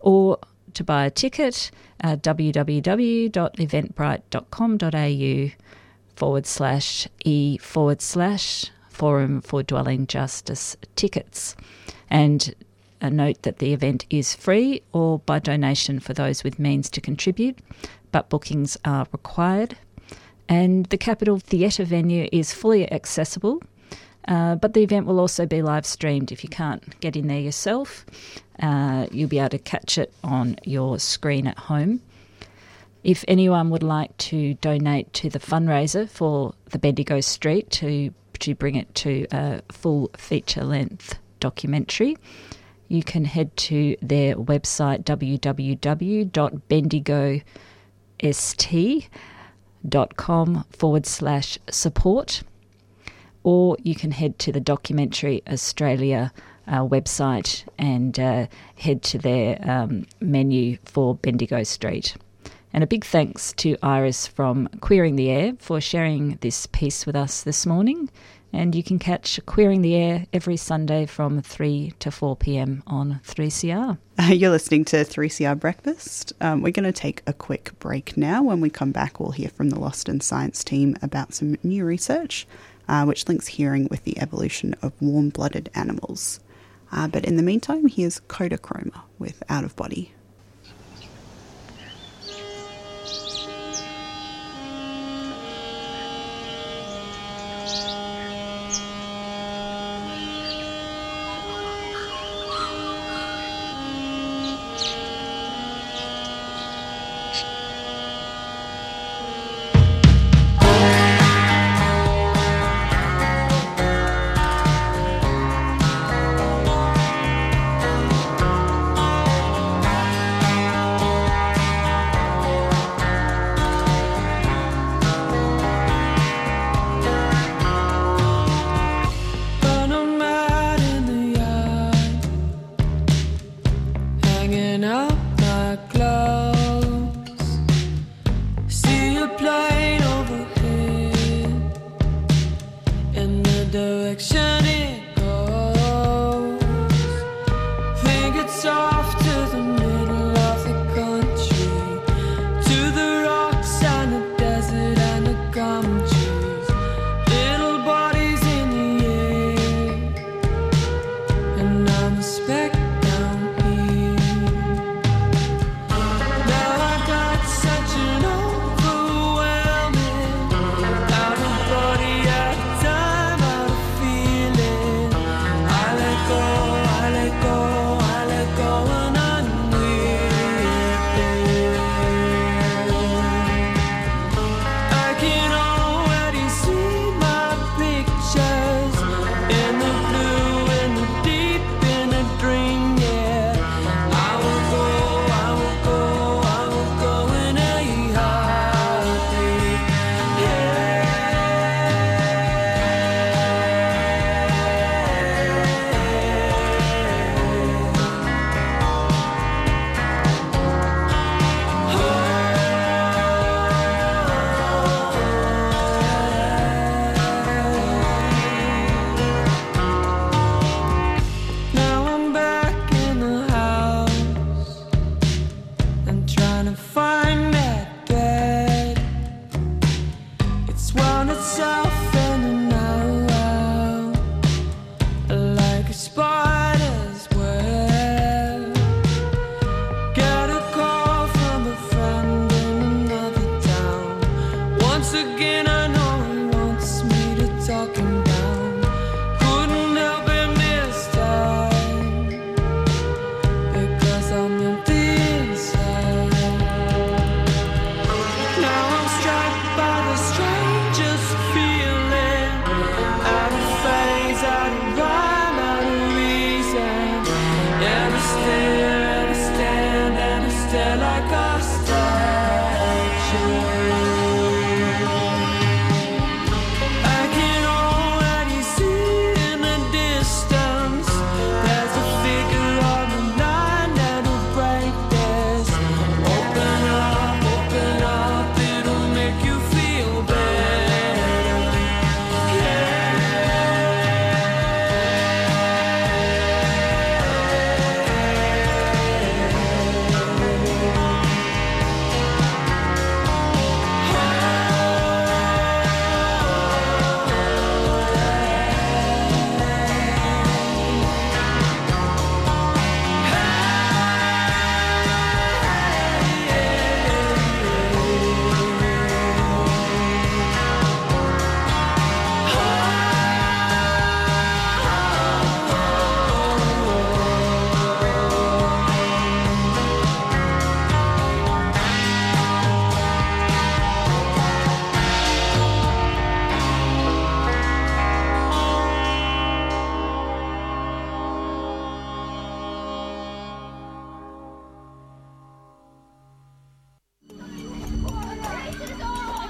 or to buy a ticket, uh, www.eventbrite.com.au forward slash e forward slash Forum for Dwelling Justice tickets. And a note that the event is free or by donation for those with means to contribute, but bookings are required. And the Capitol Theatre venue is fully accessible, uh, but the event will also be live streamed if you can't get in there yourself. Uh, you'll be able to catch it on your screen at home. If anyone would like to donate to the fundraiser for the Bendigo Street to to bring it to a full feature length documentary, you can head to their website www.bendigost.com forward slash support, or you can head to the Documentary Australia uh, website and uh, head to their um, menu for Bendigo Street. And a big thanks to Iris from Queering the Air for sharing this piece with us this morning. And you can catch Queering the Air every Sunday from 3 to 4 pm on 3CR. You're listening to 3CR Breakfast. Um, we're going to take a quick break now. When we come back, we'll hear from the Lost in Science team about some new research, uh, which links hearing with the evolution of warm blooded animals. Uh, but in the meantime, here's Kodachroma with Out of Body.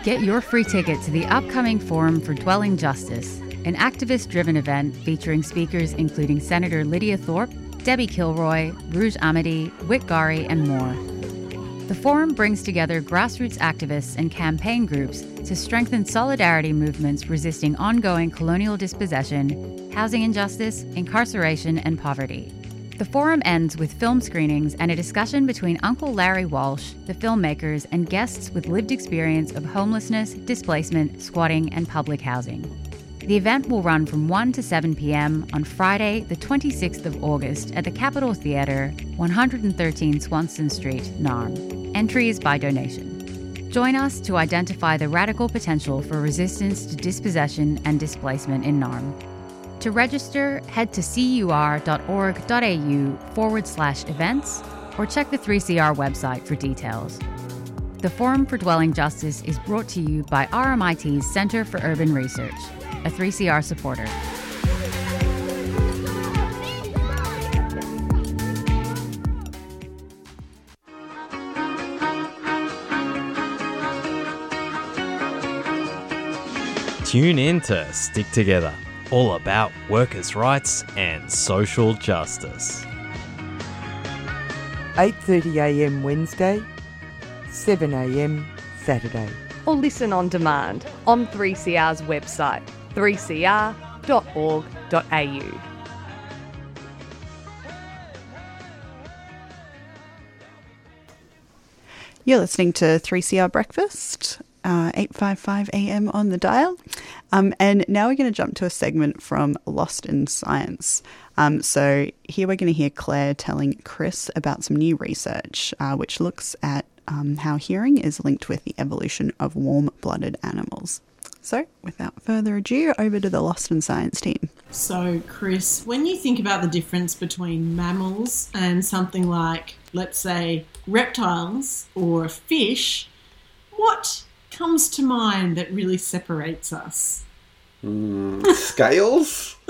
Get your free ticket to the upcoming Forum for Dwelling Justice, an activist driven event featuring speakers including Senator Lydia Thorpe, Debbie Kilroy, Roj Amedi, Whit Gari, and more. The forum brings together grassroots activists and campaign groups to strengthen solidarity movements resisting ongoing colonial dispossession, housing injustice, incarceration, and poverty. The forum ends with film screenings and a discussion between Uncle Larry Walsh, the filmmakers, and guests with lived experience of homelessness, displacement, squatting, and public housing. The event will run from 1 to 7 pm on Friday, the 26th of August at the Capitol Theatre, 113 Swanston Street, Naarm. Entry is by donation. Join us to identify the radical potential for resistance to dispossession and displacement in Naarm. To register, head to cur.org.au forward slash events or check the 3CR website for details. The Forum for Dwelling Justice is brought to you by RMIT's Centre for Urban Research, a 3CR supporter. Tune in to Stick Together, all about workers' rights and social justice. 8:30 a.m. Wednesday, 7 a.m. Saturday. Or listen on demand on 3CR's website, 3cr.org.au. You're listening to 3CR Breakfast, uh, 8.55 a.m. on the dial. Um, and now we're going to jump to a segment from Lost in Science. Um, so here we're going to hear Claire telling Chris about some new research, uh, which looks at um, how hearing is linked with the evolution of warm-blooded animals. So without further ado, over to the Lost in Science team. So, Chris, when you think about the difference between mammals and something like, let's say, reptiles or fish, what comes to mind that really separates us? Mm, scales?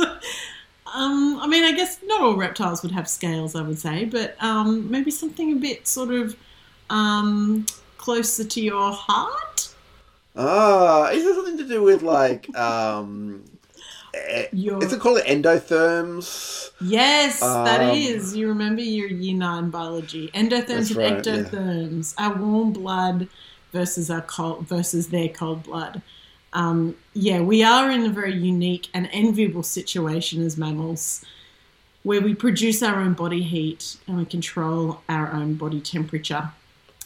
Um, I mean, I guess not all reptiles would have scales, I would say, but um, maybe something a bit sort of um, closer to your heart. Ah, is there something to do with like um eh, is it called endotherms? Yes, that Um, is. You remember your year nine biology. Endotherms and right, yeah. ectotherms. Our warm blood versus our cold versus their cold blood. Um, yeah, we are in a very unique and enviable situation as mammals where we produce our own body heat and we control our own body temperature.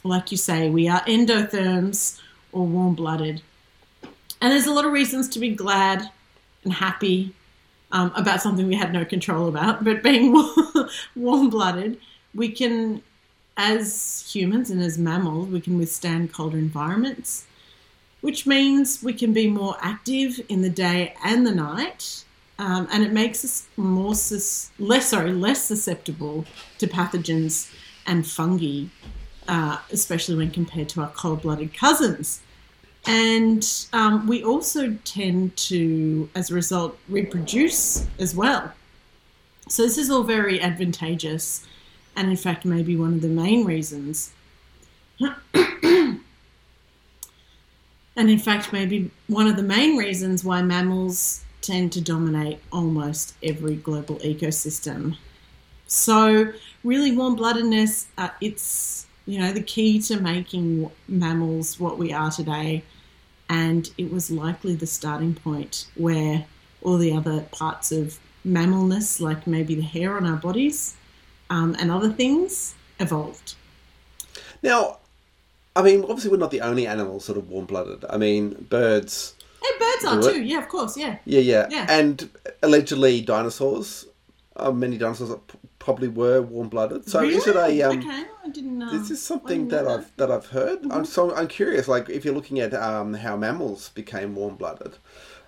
Like you say, we are endotherms or warm blooded. And there's a lot of reasons to be glad and happy um, about something we had no control about, but being warm blooded, we can, as humans and as mammals, we can withstand colder environments, which means we can be more active in the day and the night. Um, and it makes us more sus- less sorry less susceptible to pathogens and fungi, uh, especially when compared to our cold-blooded cousins. And um, we also tend to, as a result, reproduce as well. So this is all very advantageous, and in fact, maybe one of the main reasons. and in fact, maybe one of the main reasons why mammals tend to dominate almost every global ecosystem. So, really, warm bloodedness, uh, it's you know the key to making mammals what we are today, and it was likely the starting point where all the other parts of mammalness, like maybe the hair on our bodies um, and other things, evolved. Now, I mean, obviously, we're not the only animals sort of warm blooded. I mean, birds. Hey, birds are too. Yeah, of course. Yeah. Yeah, yeah, Yeah. And allegedly, dinosaurs. Uh, many dinosaurs p- probably were warm blooded. So is it Really? a? Um, okay, I didn't. Uh, This is something didn't that I've that I've heard. Mm-hmm. I'm so I'm curious. Like if you're looking at um, how mammals became warm blooded,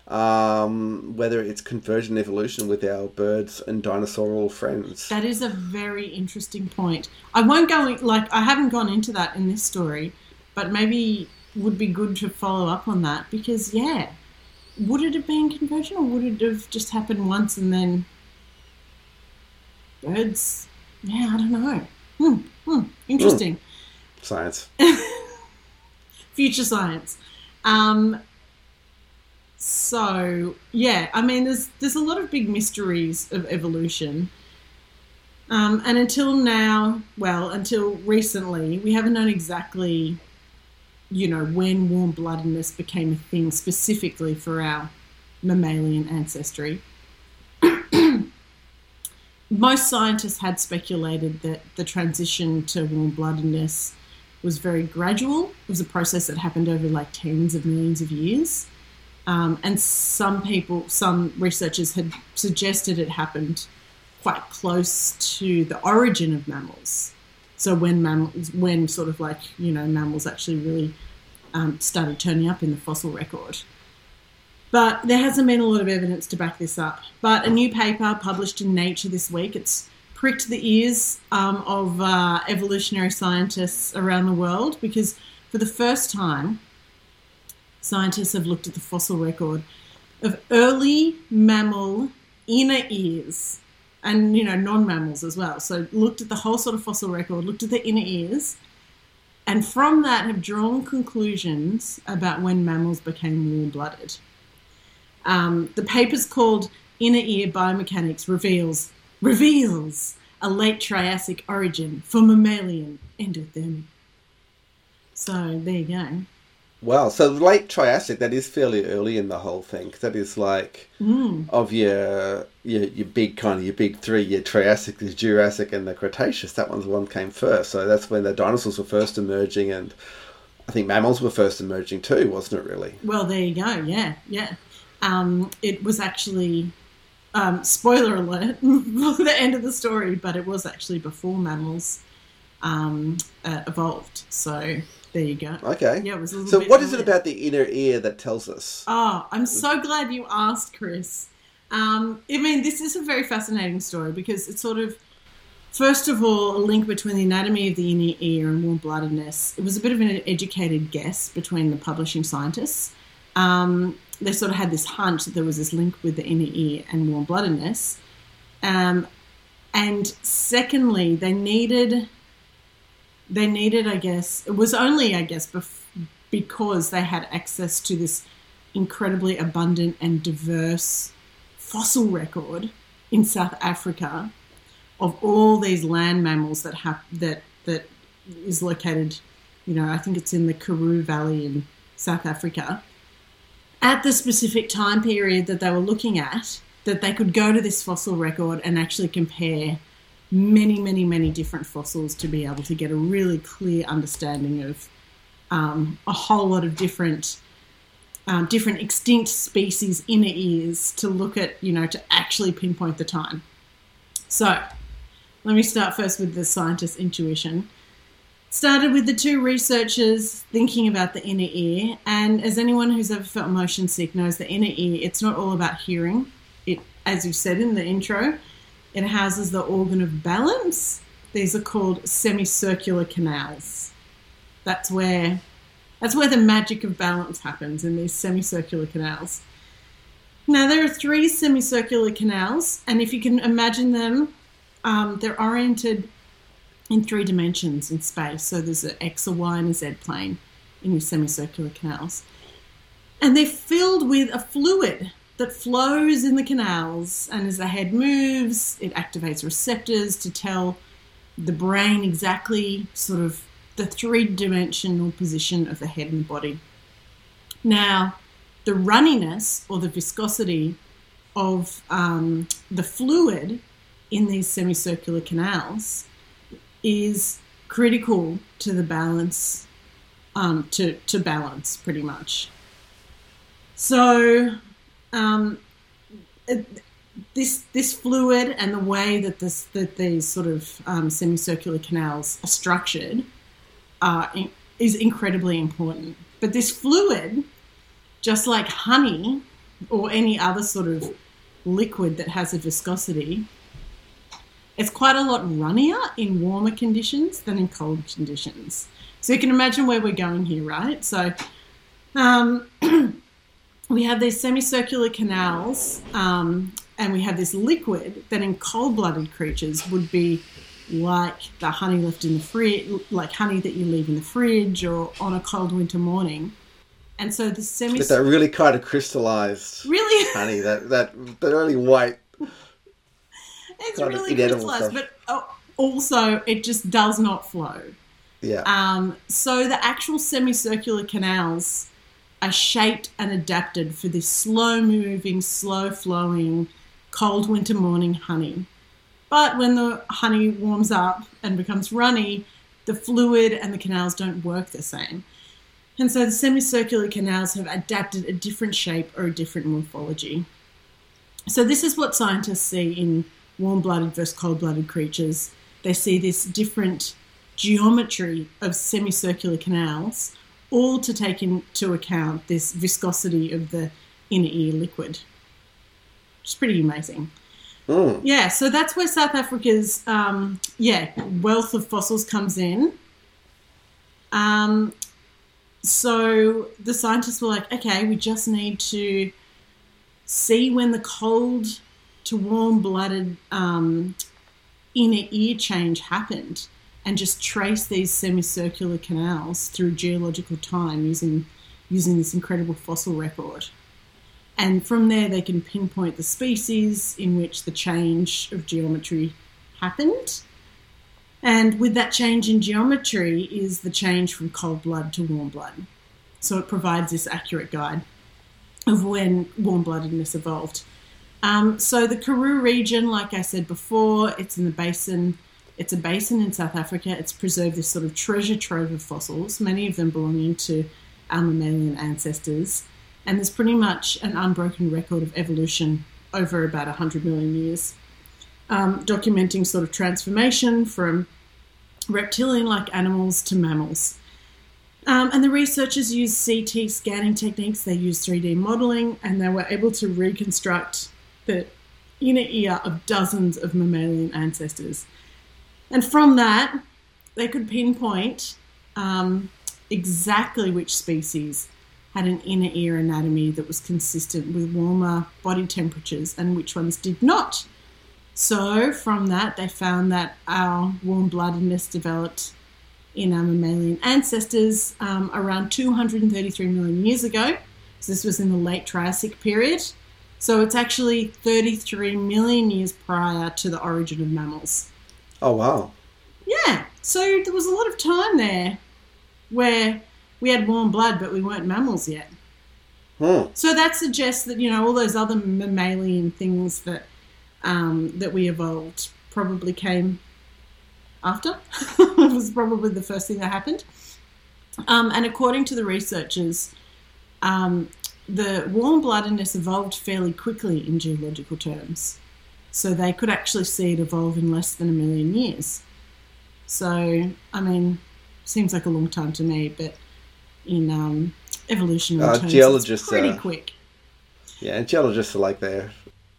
um, whether it's convergent evolution with our birds and dinosaurial friends. That is a very interesting point. I won't go in, like I haven't gone into that in this story, but maybe would be good to follow up on that because yeah, would it have been convergent or would it have just happened once and then birds? Yeah, I don't know. Hmm, hmm, interesting. Science. Future science. Um, so yeah, I mean, there's there's a lot of big mysteries of evolution. Um, and until now, well, until recently, we haven't known exactly, you know, when warm bloodedness became a thing specifically for our mammalian ancestry. Most scientists had speculated that the transition to warm bloodedness was very gradual. It was a process that happened over like tens of millions of years. Um, and some people, some researchers had suggested it happened quite close to the origin of mammals. So when mammals, when sort of like you know mammals actually really um, started turning up in the fossil record. But there hasn't been a lot of evidence to back this up. But a new paper published in Nature this week, it's pricked the ears um, of uh, evolutionary scientists around the world because for the first time, scientists have looked at the fossil record of early mammal inner ears and you know non-mammals as well. So looked at the whole sort of fossil record looked at the inner ears and from that have drawn conclusions about when mammals became warm-blooded. Um, the paper's called inner ear biomechanics reveals reveals a late triassic origin for mammalian endothermy so there you go Wow, so late Triassic, that is fairly early in the whole thing. That is like Mm. of your, your your big kind of your big three, your Triassic, the Jurassic, and the Cretaceous. That one's the one came first. So that's when the dinosaurs were first emerging, and I think mammals were first emerging too, wasn't it? Really? Well, there you go. Yeah, yeah. Um, it was actually, um, spoiler alert, for the end of the story, but it was actually before mammals um, uh, evolved. So there you go. Okay. Yeah, it was a little So what is it about the inner ear that tells us? Oh, I'm so glad you asked, Chris. Um, I mean, this is a very fascinating story because it's sort of, first of all, a link between the anatomy of the inner ear and warm bloodedness. It was a bit of an educated guess between the publishing scientists. Um, they sort of had this hunch that there was this link with the inner ear and warm bloodedness. Um, and secondly, they needed they needed, I guess, it was only, I guess, bef- because they had access to this incredibly abundant and diverse fossil record in South Africa of all these land mammals that that that is located, you know, I think it's in the Karoo Valley in South Africa. At the specific time period that they were looking at, that they could go to this fossil record and actually compare many, many, many different fossils to be able to get a really clear understanding of um, a whole lot of different um, different extinct species inner ears to look at, you know, to actually pinpoint the time. So, let me start first with the scientist's intuition. Started with the two researchers thinking about the inner ear, and as anyone who's ever felt motion sick knows, the inner ear it's not all about hearing. It, as you said in the intro, it houses the organ of balance. These are called semicircular canals. That's where that's where the magic of balance happens in these semicircular canals. Now there are three semicircular canals, and if you can imagine them, um, they're oriented in three dimensions in space. So there's an X, a Y, and a Z plane in your semicircular canals, and they're filled with a fluid that flows in the canals, and as the head moves, it activates receptors to tell the brain exactly sort of the three dimensional position of the head and the body. Now, the runniness or the viscosity of um, the fluid in these semicircular canals is critical to the balance, um, to, to balance pretty much. So, um, this this fluid and the way that this that these sort of um, semicircular canals are structured uh, is incredibly important. But this fluid, just like honey or any other sort of liquid that has a viscosity, it's quite a lot runnier in warmer conditions than in cold conditions. So you can imagine where we're going here, right? So um, we have these semicircular canals, um, and we have this liquid that in cold-blooded creatures would be like the honey left in the fridge, like honey that you leave in the fridge or on a cold winter morning. And so the semi that really kind of crystallized Really? honey, that that that really white. it's really crystallized, stuff. but oh, also it just does not flow. Yeah. Um, so the actual semicircular canals are shaped and adapted for this slow moving, slow flowing, cold winter morning honey. But when the honey warms up and becomes runny, the fluid and the canals don't work the same. And so the semicircular canals have adapted a different shape or a different morphology. So this is what scientists see in warm-blooded versus cold-blooded creatures. They see this different geometry of semicircular canals, all to take into account this viscosity of the inner ear liquid. It's pretty amazing. Mm. Yeah, so that's where South Africa's um, yeah wealth of fossils comes in. Um, so the scientists were like, okay, we just need to see when the cold to warm blooded um, inner ear change happened and just trace these semicircular canals through geological time using using this incredible fossil record. And from there, they can pinpoint the species in which the change of geometry happened. And with that change in geometry is the change from cold blood to warm blood. So it provides this accurate guide of when warm bloodedness evolved. Um, so the Karoo region, like I said before, it's in the basin. It's a basin in South Africa. It's preserved this sort of treasure trove of fossils, many of them belonging to our mammalian ancestors. And there's pretty much an unbroken record of evolution over about 100 million years, um, documenting sort of transformation from reptilian like animals to mammals. Um, and the researchers used CT scanning techniques, they used 3D modeling, and they were able to reconstruct the inner ear of dozens of mammalian ancestors. And from that, they could pinpoint um, exactly which species had an inner ear anatomy that was consistent with warmer body temperatures and which ones did not. So, from that, they found that our warm bloodedness developed in our mammalian ancestors um, around 233 million years ago. So, this was in the late Triassic period. So, it's actually 33 million years prior to the origin of mammals. Oh wow. Yeah, so there was a lot of time there where we had warm blood, but we weren't mammals yet. Hmm. So that suggests that you know all those other mammalian things that um, that we evolved probably came after. it was probably the first thing that happened. Um, and according to the researchers, um, the warm bloodedness evolved fairly quickly in geological terms. So they could actually see it evolve in less than a million years. So, I mean, seems like a long time to me, but in um, evolutionary Uh, terms, geologists it's pretty are- quick. Yeah, and geologists are like there.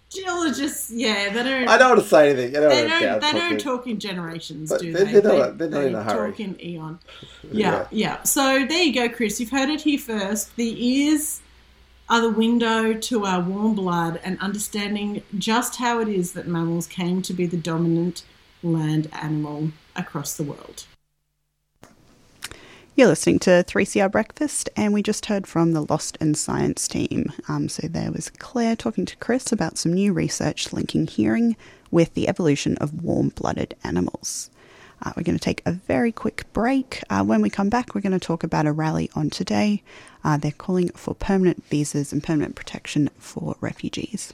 Geologists, yeah, they don't. I don't want to say anything. I don't They don't. They don't talk in generations, do they're- they? they're not- They- they're not in a hurry. Talk in eon. Yeah. Yeah, yeah. So there you go, Chris. You've heard it here first. The ears are the window to our warm blood and understanding just how it is that mammals came to be the dominant land animal across the world. You're listening to 3CR Breakfast, and we just heard from the Lost in Science team. Um, so there was Claire talking to Chris about some new research linking hearing with the evolution of warm blooded animals. Uh, we're going to take a very quick break. Uh, when we come back, we're going to talk about a rally on today. Uh, they're calling for permanent visas and permanent protection for refugees.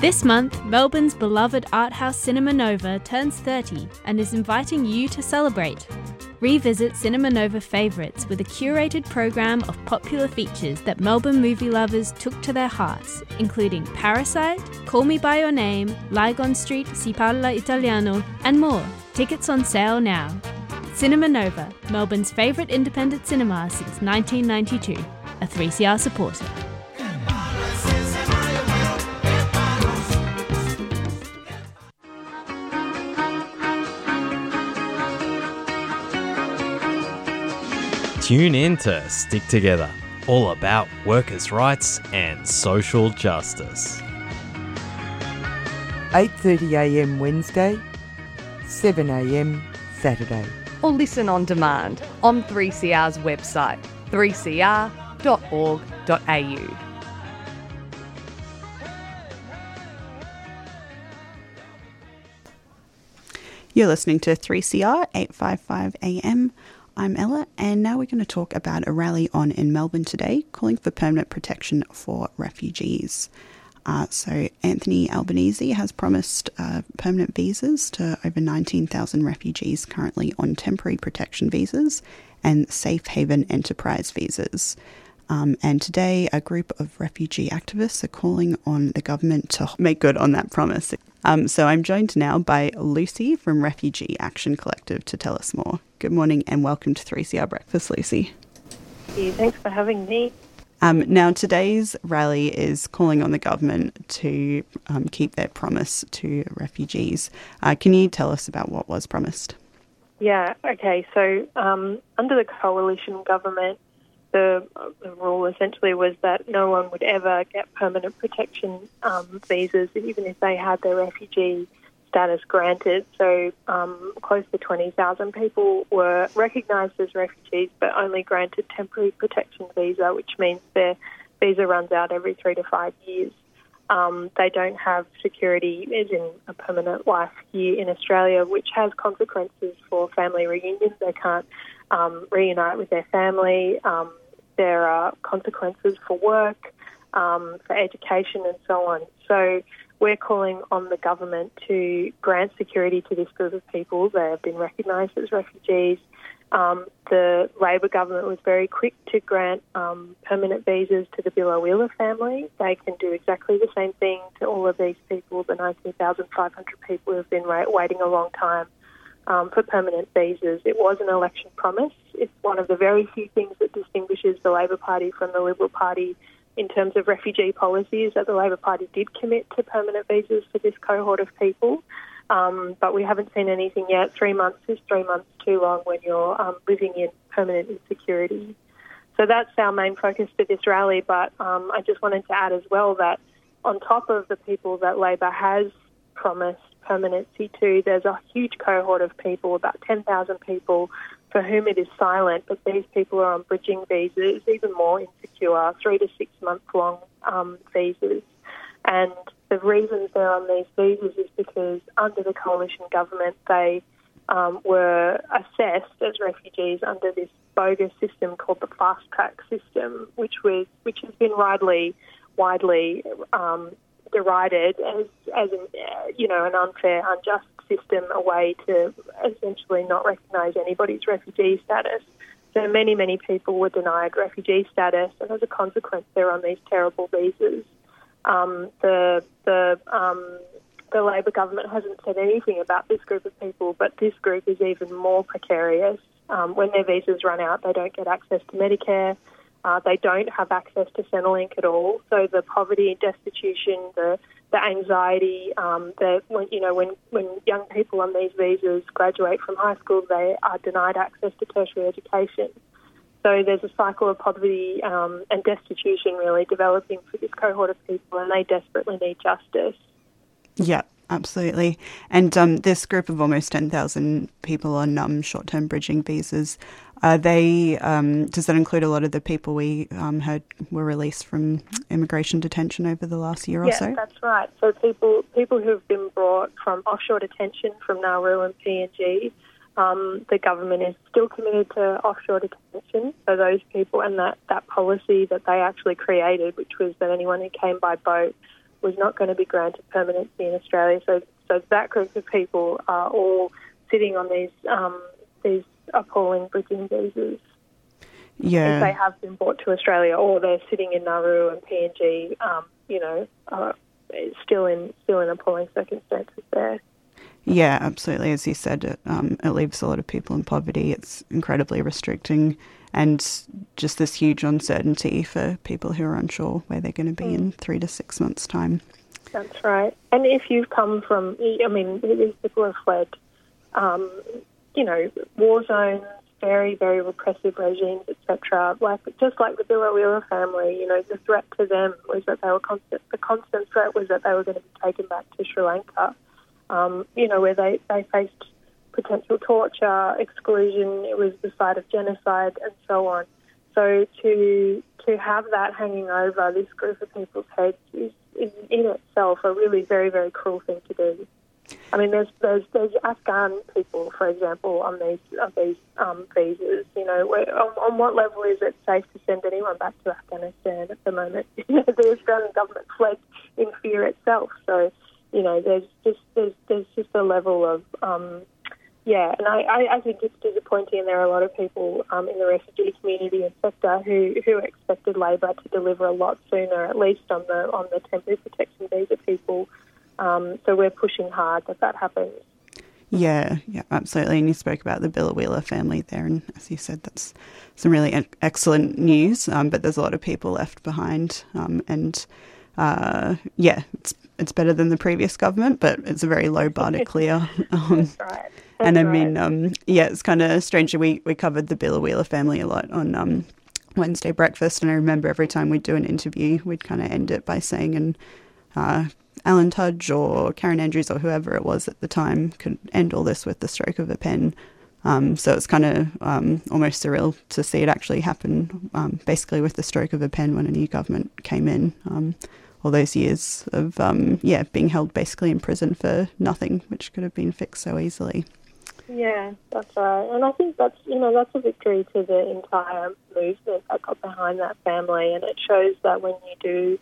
This month, Melbourne's beloved art house Cinema Nova turns 30 and is inviting you to celebrate. Revisit Cinema Nova favourites with a curated program of popular features that Melbourne movie lovers took to their hearts, including Parasite, Call Me By Your Name, Lygon Street, Si Parla Italiano, and more. Tickets on sale now. Cinema Nova, Melbourne's favourite independent cinema since 1992, a 3CR supporter. Tune in to Stick Together, all about workers' rights and social justice. 8:30 a.m. Wednesday, 7 a.m. Saturday. Or listen on demand on 3CR's website, 3cr.org.au. You're listening to 3CR 855 AM. I'm Ella, and now we're going to talk about a rally on in Melbourne today calling for permanent protection for refugees. Uh, so, Anthony Albanese has promised uh, permanent visas to over 19,000 refugees currently on temporary protection visas and safe haven enterprise visas. Um, and today, a group of refugee activists are calling on the government to make good on that promise. Um, so I'm joined now by Lucy from Refugee Action Collective to tell us more. Good morning and welcome to 3CR Breakfast, Lucy. Thanks for having me. Um, now, today's rally is calling on the government to um, keep their promise to refugees. Uh, can you tell us about what was promised? Yeah, okay. So, um, under the coalition government, the, rule essentially was that no one would ever get permanent protection um, visas, even if they had their refugee status granted. So, um, close to 20,000 people were recognised as refugees, but only granted temporary protection visa, which means their visa runs out every three to five years. Um, they don't have security as in a permanent life here in Australia, which has consequences for family reunions. They can't um, reunite with their family. Um, there are consequences for work, um, for education, and so on. So we're calling on the government to grant security to this group of people. They have been recognised as refugees. Um, the Labor government was very quick to grant um, permanent visas to the Biloela family. They can do exactly the same thing to all of these people, the 19,500 people who have been waiting a long time um, for permanent visas. It was an election promise. It's one of the very few things that distinguishes the Labor Party from the Liberal Party in terms of refugee policies that the Labor Party did commit to permanent visas for this cohort of people. Um, but we haven't seen anything yet. Three months is three months too long when you're um, living in permanent insecurity. So that's our main focus for this rally. But um, I just wanted to add as well that on top of the people that Labor has promised permanency to, there's a huge cohort of people, about 10,000 people, for whom it is silent, but these people are on bridging visas, even more insecure, three to six month long um, visas. And the reasons they're on these visas is because under the coalition government, they um, were assessed as refugees under this bogus system called the fast track system, which was which has been widely widely um, derided as as an, uh, you know an unfair, unjust system, a way to essentially not recognise anybody's refugee status. So many, many people were denied refugee status, and as a consequence, they're on these terrible visas. Um, the the um, the Labor government hasn't said anything about this group of people, but this group is even more precarious. Um, when their visas run out, they don't get access to Medicare. Uh, they don't have access to Centrelink at all. So the poverty, and destitution, the the anxiety, um, the when you know when when young people on these visas graduate from high school, they are denied access to tertiary education. So there's a cycle of poverty um, and destitution really developing for this cohort of people, and they desperately need justice. Yeah, absolutely. And um, this group of almost 10,000 people on um, short term bridging visas, uh, they um, does that include a lot of the people we um, heard were released from immigration detention over the last year or yeah, so? that's right. So people people who have been brought from offshore detention from Nauru and PNG, um, the government is still committed to offshore detention. for those people and that, that policy that they actually created, which was that anyone who came by boat was not going to be granted permanency in Australia. So so that group of people are all sitting on these um, these appalling bridging visas. Yeah. If they have been brought to Australia or they're sitting in Nauru and PNG, um, you know, uh, still in still in appalling circumstances there. Yeah, absolutely. As you said, it, um, it leaves a lot of people in poverty. It's incredibly restricting and just this huge uncertainty for people who are unsure where they're going to be in three to six months' time. That's right. And if you've come from, I mean, these people have fled, um, you know, war zones, very, very repressive regimes, etc. Like just like the Biloela family, you know, the threat to them was that they were constant. The constant threat was that they were going to be taken back to Sri Lanka. Um, you know, where they they faced potential torture, exclusion. It was the site of genocide, and so on. So to to have that hanging over this group of people's heads is, is in itself a really very very cruel thing to do. I mean, there's there's there's Afghan people, for example, on these on these um, visas. You know, where, on, on what level is it safe to send anyone back to Afghanistan at the moment? the Australian government fled in fear itself. So, you know, there's just there's there's just a level of um, yeah, and I, I, I think it's disappointing. And there are a lot of people um, in the refugee community and sector who, who expected Labor to deliver a lot sooner, at least on the on the temporary protection visa people. Um, so we're pushing hard that that happens. Yeah, yeah, absolutely. And you spoke about the Biloela family there, and as you said, that's some really excellent news. Um, but there's a lot of people left behind, um, and uh, yeah, it's it's better than the previous government, but it's a very low bar to clear. That's right. And I That's mean, um, yeah, it's kind of strange. We we covered the Biloela family a lot on um, Wednesday breakfast, and I remember every time we'd do an interview, we'd kind of end it by saying, and uh, Alan Tudge or Karen Andrews or whoever it was at the time could end all this with the stroke of a pen. Um, so it's kind of um, almost surreal to see it actually happen, um, basically with the stroke of a pen when a new government came in. Um, all those years of um, yeah being held basically in prison for nothing, which could have been fixed so easily. Yeah, that's right. And I think that's you know that's a victory to the entire movement that got behind that family, and it shows that when you do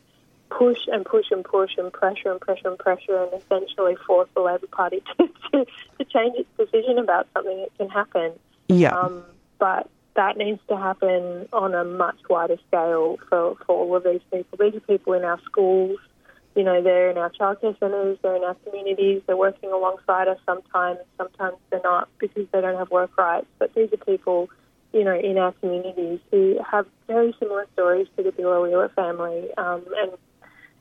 push and push and push and pressure and pressure and pressure and essentially force the Labor Party to, to, to change its decision about something, it can happen. Yeah. Um, but that needs to happen on a much wider scale for, for all of these people. These are people in our schools, you know, they're in our childcare centres, they're in our communities, they're working alongside us sometimes, sometimes they're not because they don't have work rights. But these are people, you know, in our communities who have very similar stories to the Biloela family. Um, and,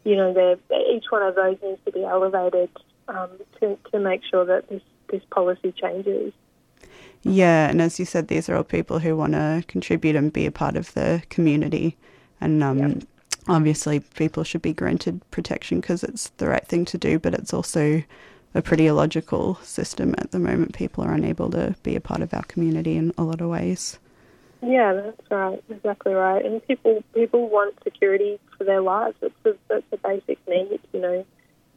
you know, they're, each one of those needs to be elevated um, to, to make sure that this, this policy changes. Yeah, and as you said, these are all people who want to contribute and be a part of the community. And um, obviously, people should be granted protection because it's the right thing to do, but it's also a pretty illogical system at the moment. People are unable to be a part of our community in a lot of ways. Yeah, that's right. Exactly right. And people people want security for their lives. It's a, it's a basic need, you know.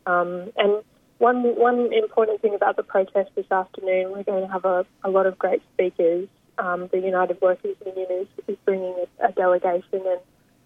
Um, and one one important thing about the protest this afternoon, we're going to have a, a lot of great speakers. Um, the United Workers Union is, is bringing a, a delegation, and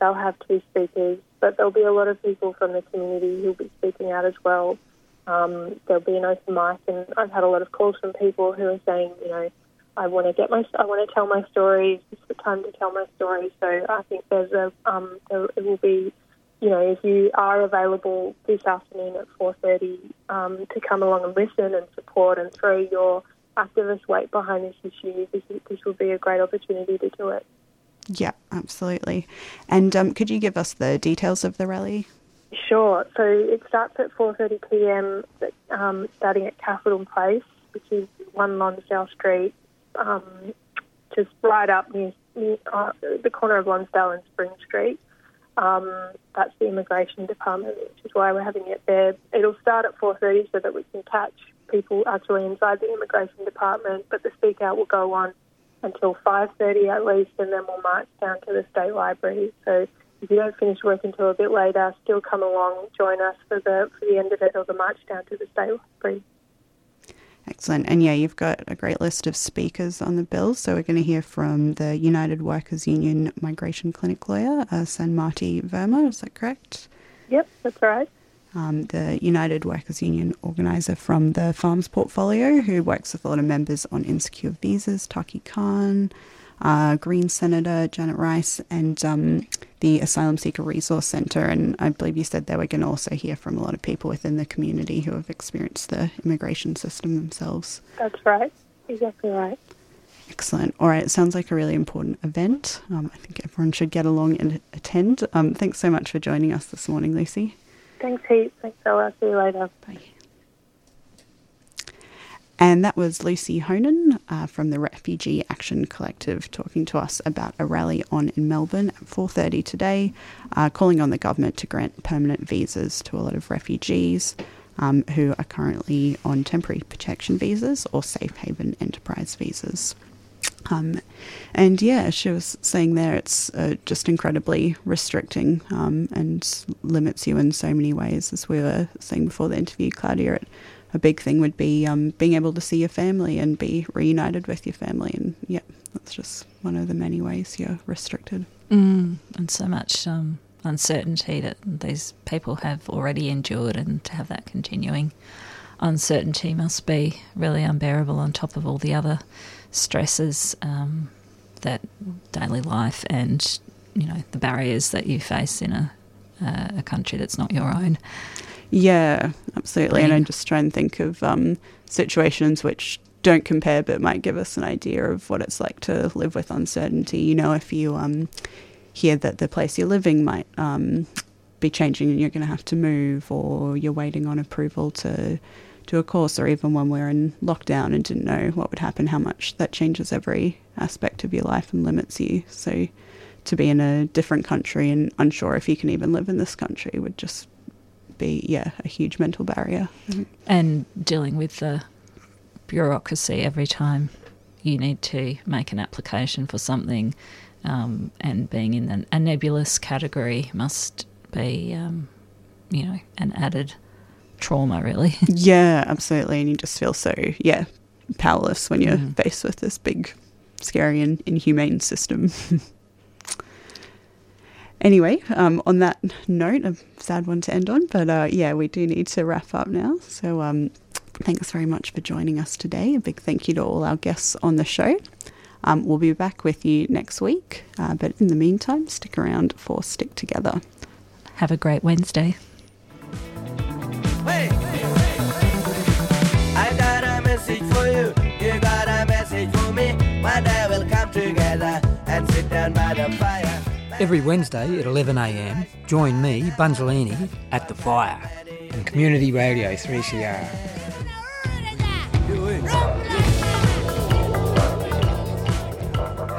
they'll have two speakers. But there'll be a lot of people from the community who'll be speaking out as well. Um, there'll be an open mic, and I've had a lot of calls from people who are saying, you know, I want to get my, I want to tell my stories. It's the time to tell my story. So I think there's a, um, there, it will be, you know, if you are available this afternoon at 4:30 um, to come along and listen and support and throw your activist weight behind this issue, this this will be a great opportunity to do it. Yeah, absolutely. And um, could you give us the details of the rally? Sure. So it starts at 4:30 p.m. Um, starting at Capital Place, which is one Lonsdale Street, um, just right up near, near uh, the corner of Lonsdale and Spring Street. Um, that's the immigration department, which is why we're having it there. It'll start at 4:30 so that we can catch people actually inside the immigration department, but the speak out will go on until 5:30 at least, and then we'll march down to the state library. So if you don't finish work until a bit later, still come along, join us for the for the end of it or the march down to the state library. Excellent. And yeah, you've got a great list of speakers on the bill. So we're going to hear from the United Workers Union Migration Clinic lawyer, uh, Sanmati Verma. Is that correct? Yep, that's right. Um, the United Workers Union organiser from the Farms portfolio, who works with a lot of members on insecure visas, Taki Khan, uh, Green Senator Janet Rice, and um, the Asylum Seeker Resource Centre. And I believe you said they were going to also hear from a lot of people within the community who have experienced the immigration system themselves. That's right. Exactly right. Excellent. All right, it sounds like a really important event. Um, I think everyone should get along and attend. Um, thanks so much for joining us this morning, Lucy. Thanks, Heath. Thanks, Ella. See you later. Bye. And that was Lucy Honan uh, from the Refugee Action Collective talking to us about a rally on in Melbourne at 4:30 today, uh, calling on the government to grant permanent visas to a lot of refugees. um, who are currently on temporary protection visas or safe haven enterprise visas. Um, and yeah, she was saying there it's uh, just incredibly restricting um, and limits you in so many ways. As we were saying before the interview, Claudia, it, a big thing would be um, being able to see your family and be reunited with your family. And yeah, that's just one of the many ways you're restricted. Mm, and so much um, uncertainty that these people have already endured, and to have that continuing uncertainty must be really unbearable on top of all the other stresses um, that daily life and you know the barriers that you face in a uh, a country that's not your own. Yeah, absolutely. And I just try and think of um, situations which don't compare but might give us an idea of what it's like to live with uncertainty. You know, if you um, hear that the place you're living might um, be changing and you're going to have to move, or you're waiting on approval to do a course, or even when we're in lockdown and didn't know what would happen, how much that changes every aspect of your life and limits you. So to be in a different country and unsure if you can even live in this country would just be, yeah, a huge mental barrier. And dealing with the bureaucracy every time you need to make an application for something, um, and being in an, a nebulous category must be, um, you know, an added trauma, really. Yeah, absolutely. And you just feel so, yeah, powerless when you're faced with this big, scary, and inhumane system. anyway, um, on that note, a sad one to end on, but uh, yeah, we do need to wrap up now. So um, thanks very much for joining us today. A big thank you to all our guests on the show. Um, we'll be back with you next week, uh, but in the meantime, stick around for Stick Together. Have a great Wednesday. I got a message for you. You got a message for me. One day we'll come together and sit down by the fire. Every Wednesday at 11am, join me, Bunzelini, at the fire on Community Radio 3CR.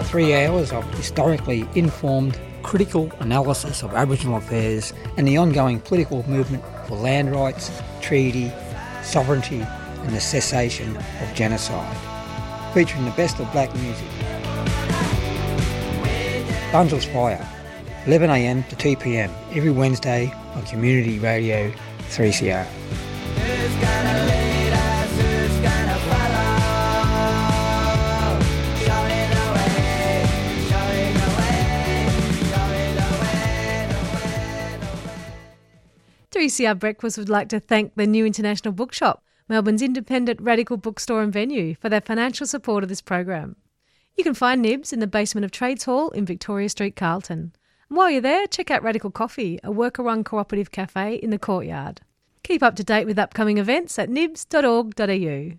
Three hours of historically informed, critical analysis of Aboriginal affairs and the ongoing political movement for land rights, treaty, sovereignty, and the cessation of genocide. Featuring the best of black music. Bunzel's Fire, 11am to 2pm every Wednesday on Community Radio 3CR. Three CR Breakfast would like to thank the New International Bookshop, Melbourne's independent radical bookstore and venue, for their financial support of this program. You can find Nibs in the basement of Trades Hall in Victoria Street, Carlton. And while you're there, check out Radical Coffee, a worker run cooperative cafe in the courtyard. Keep up to date with upcoming events at nibs.org.au.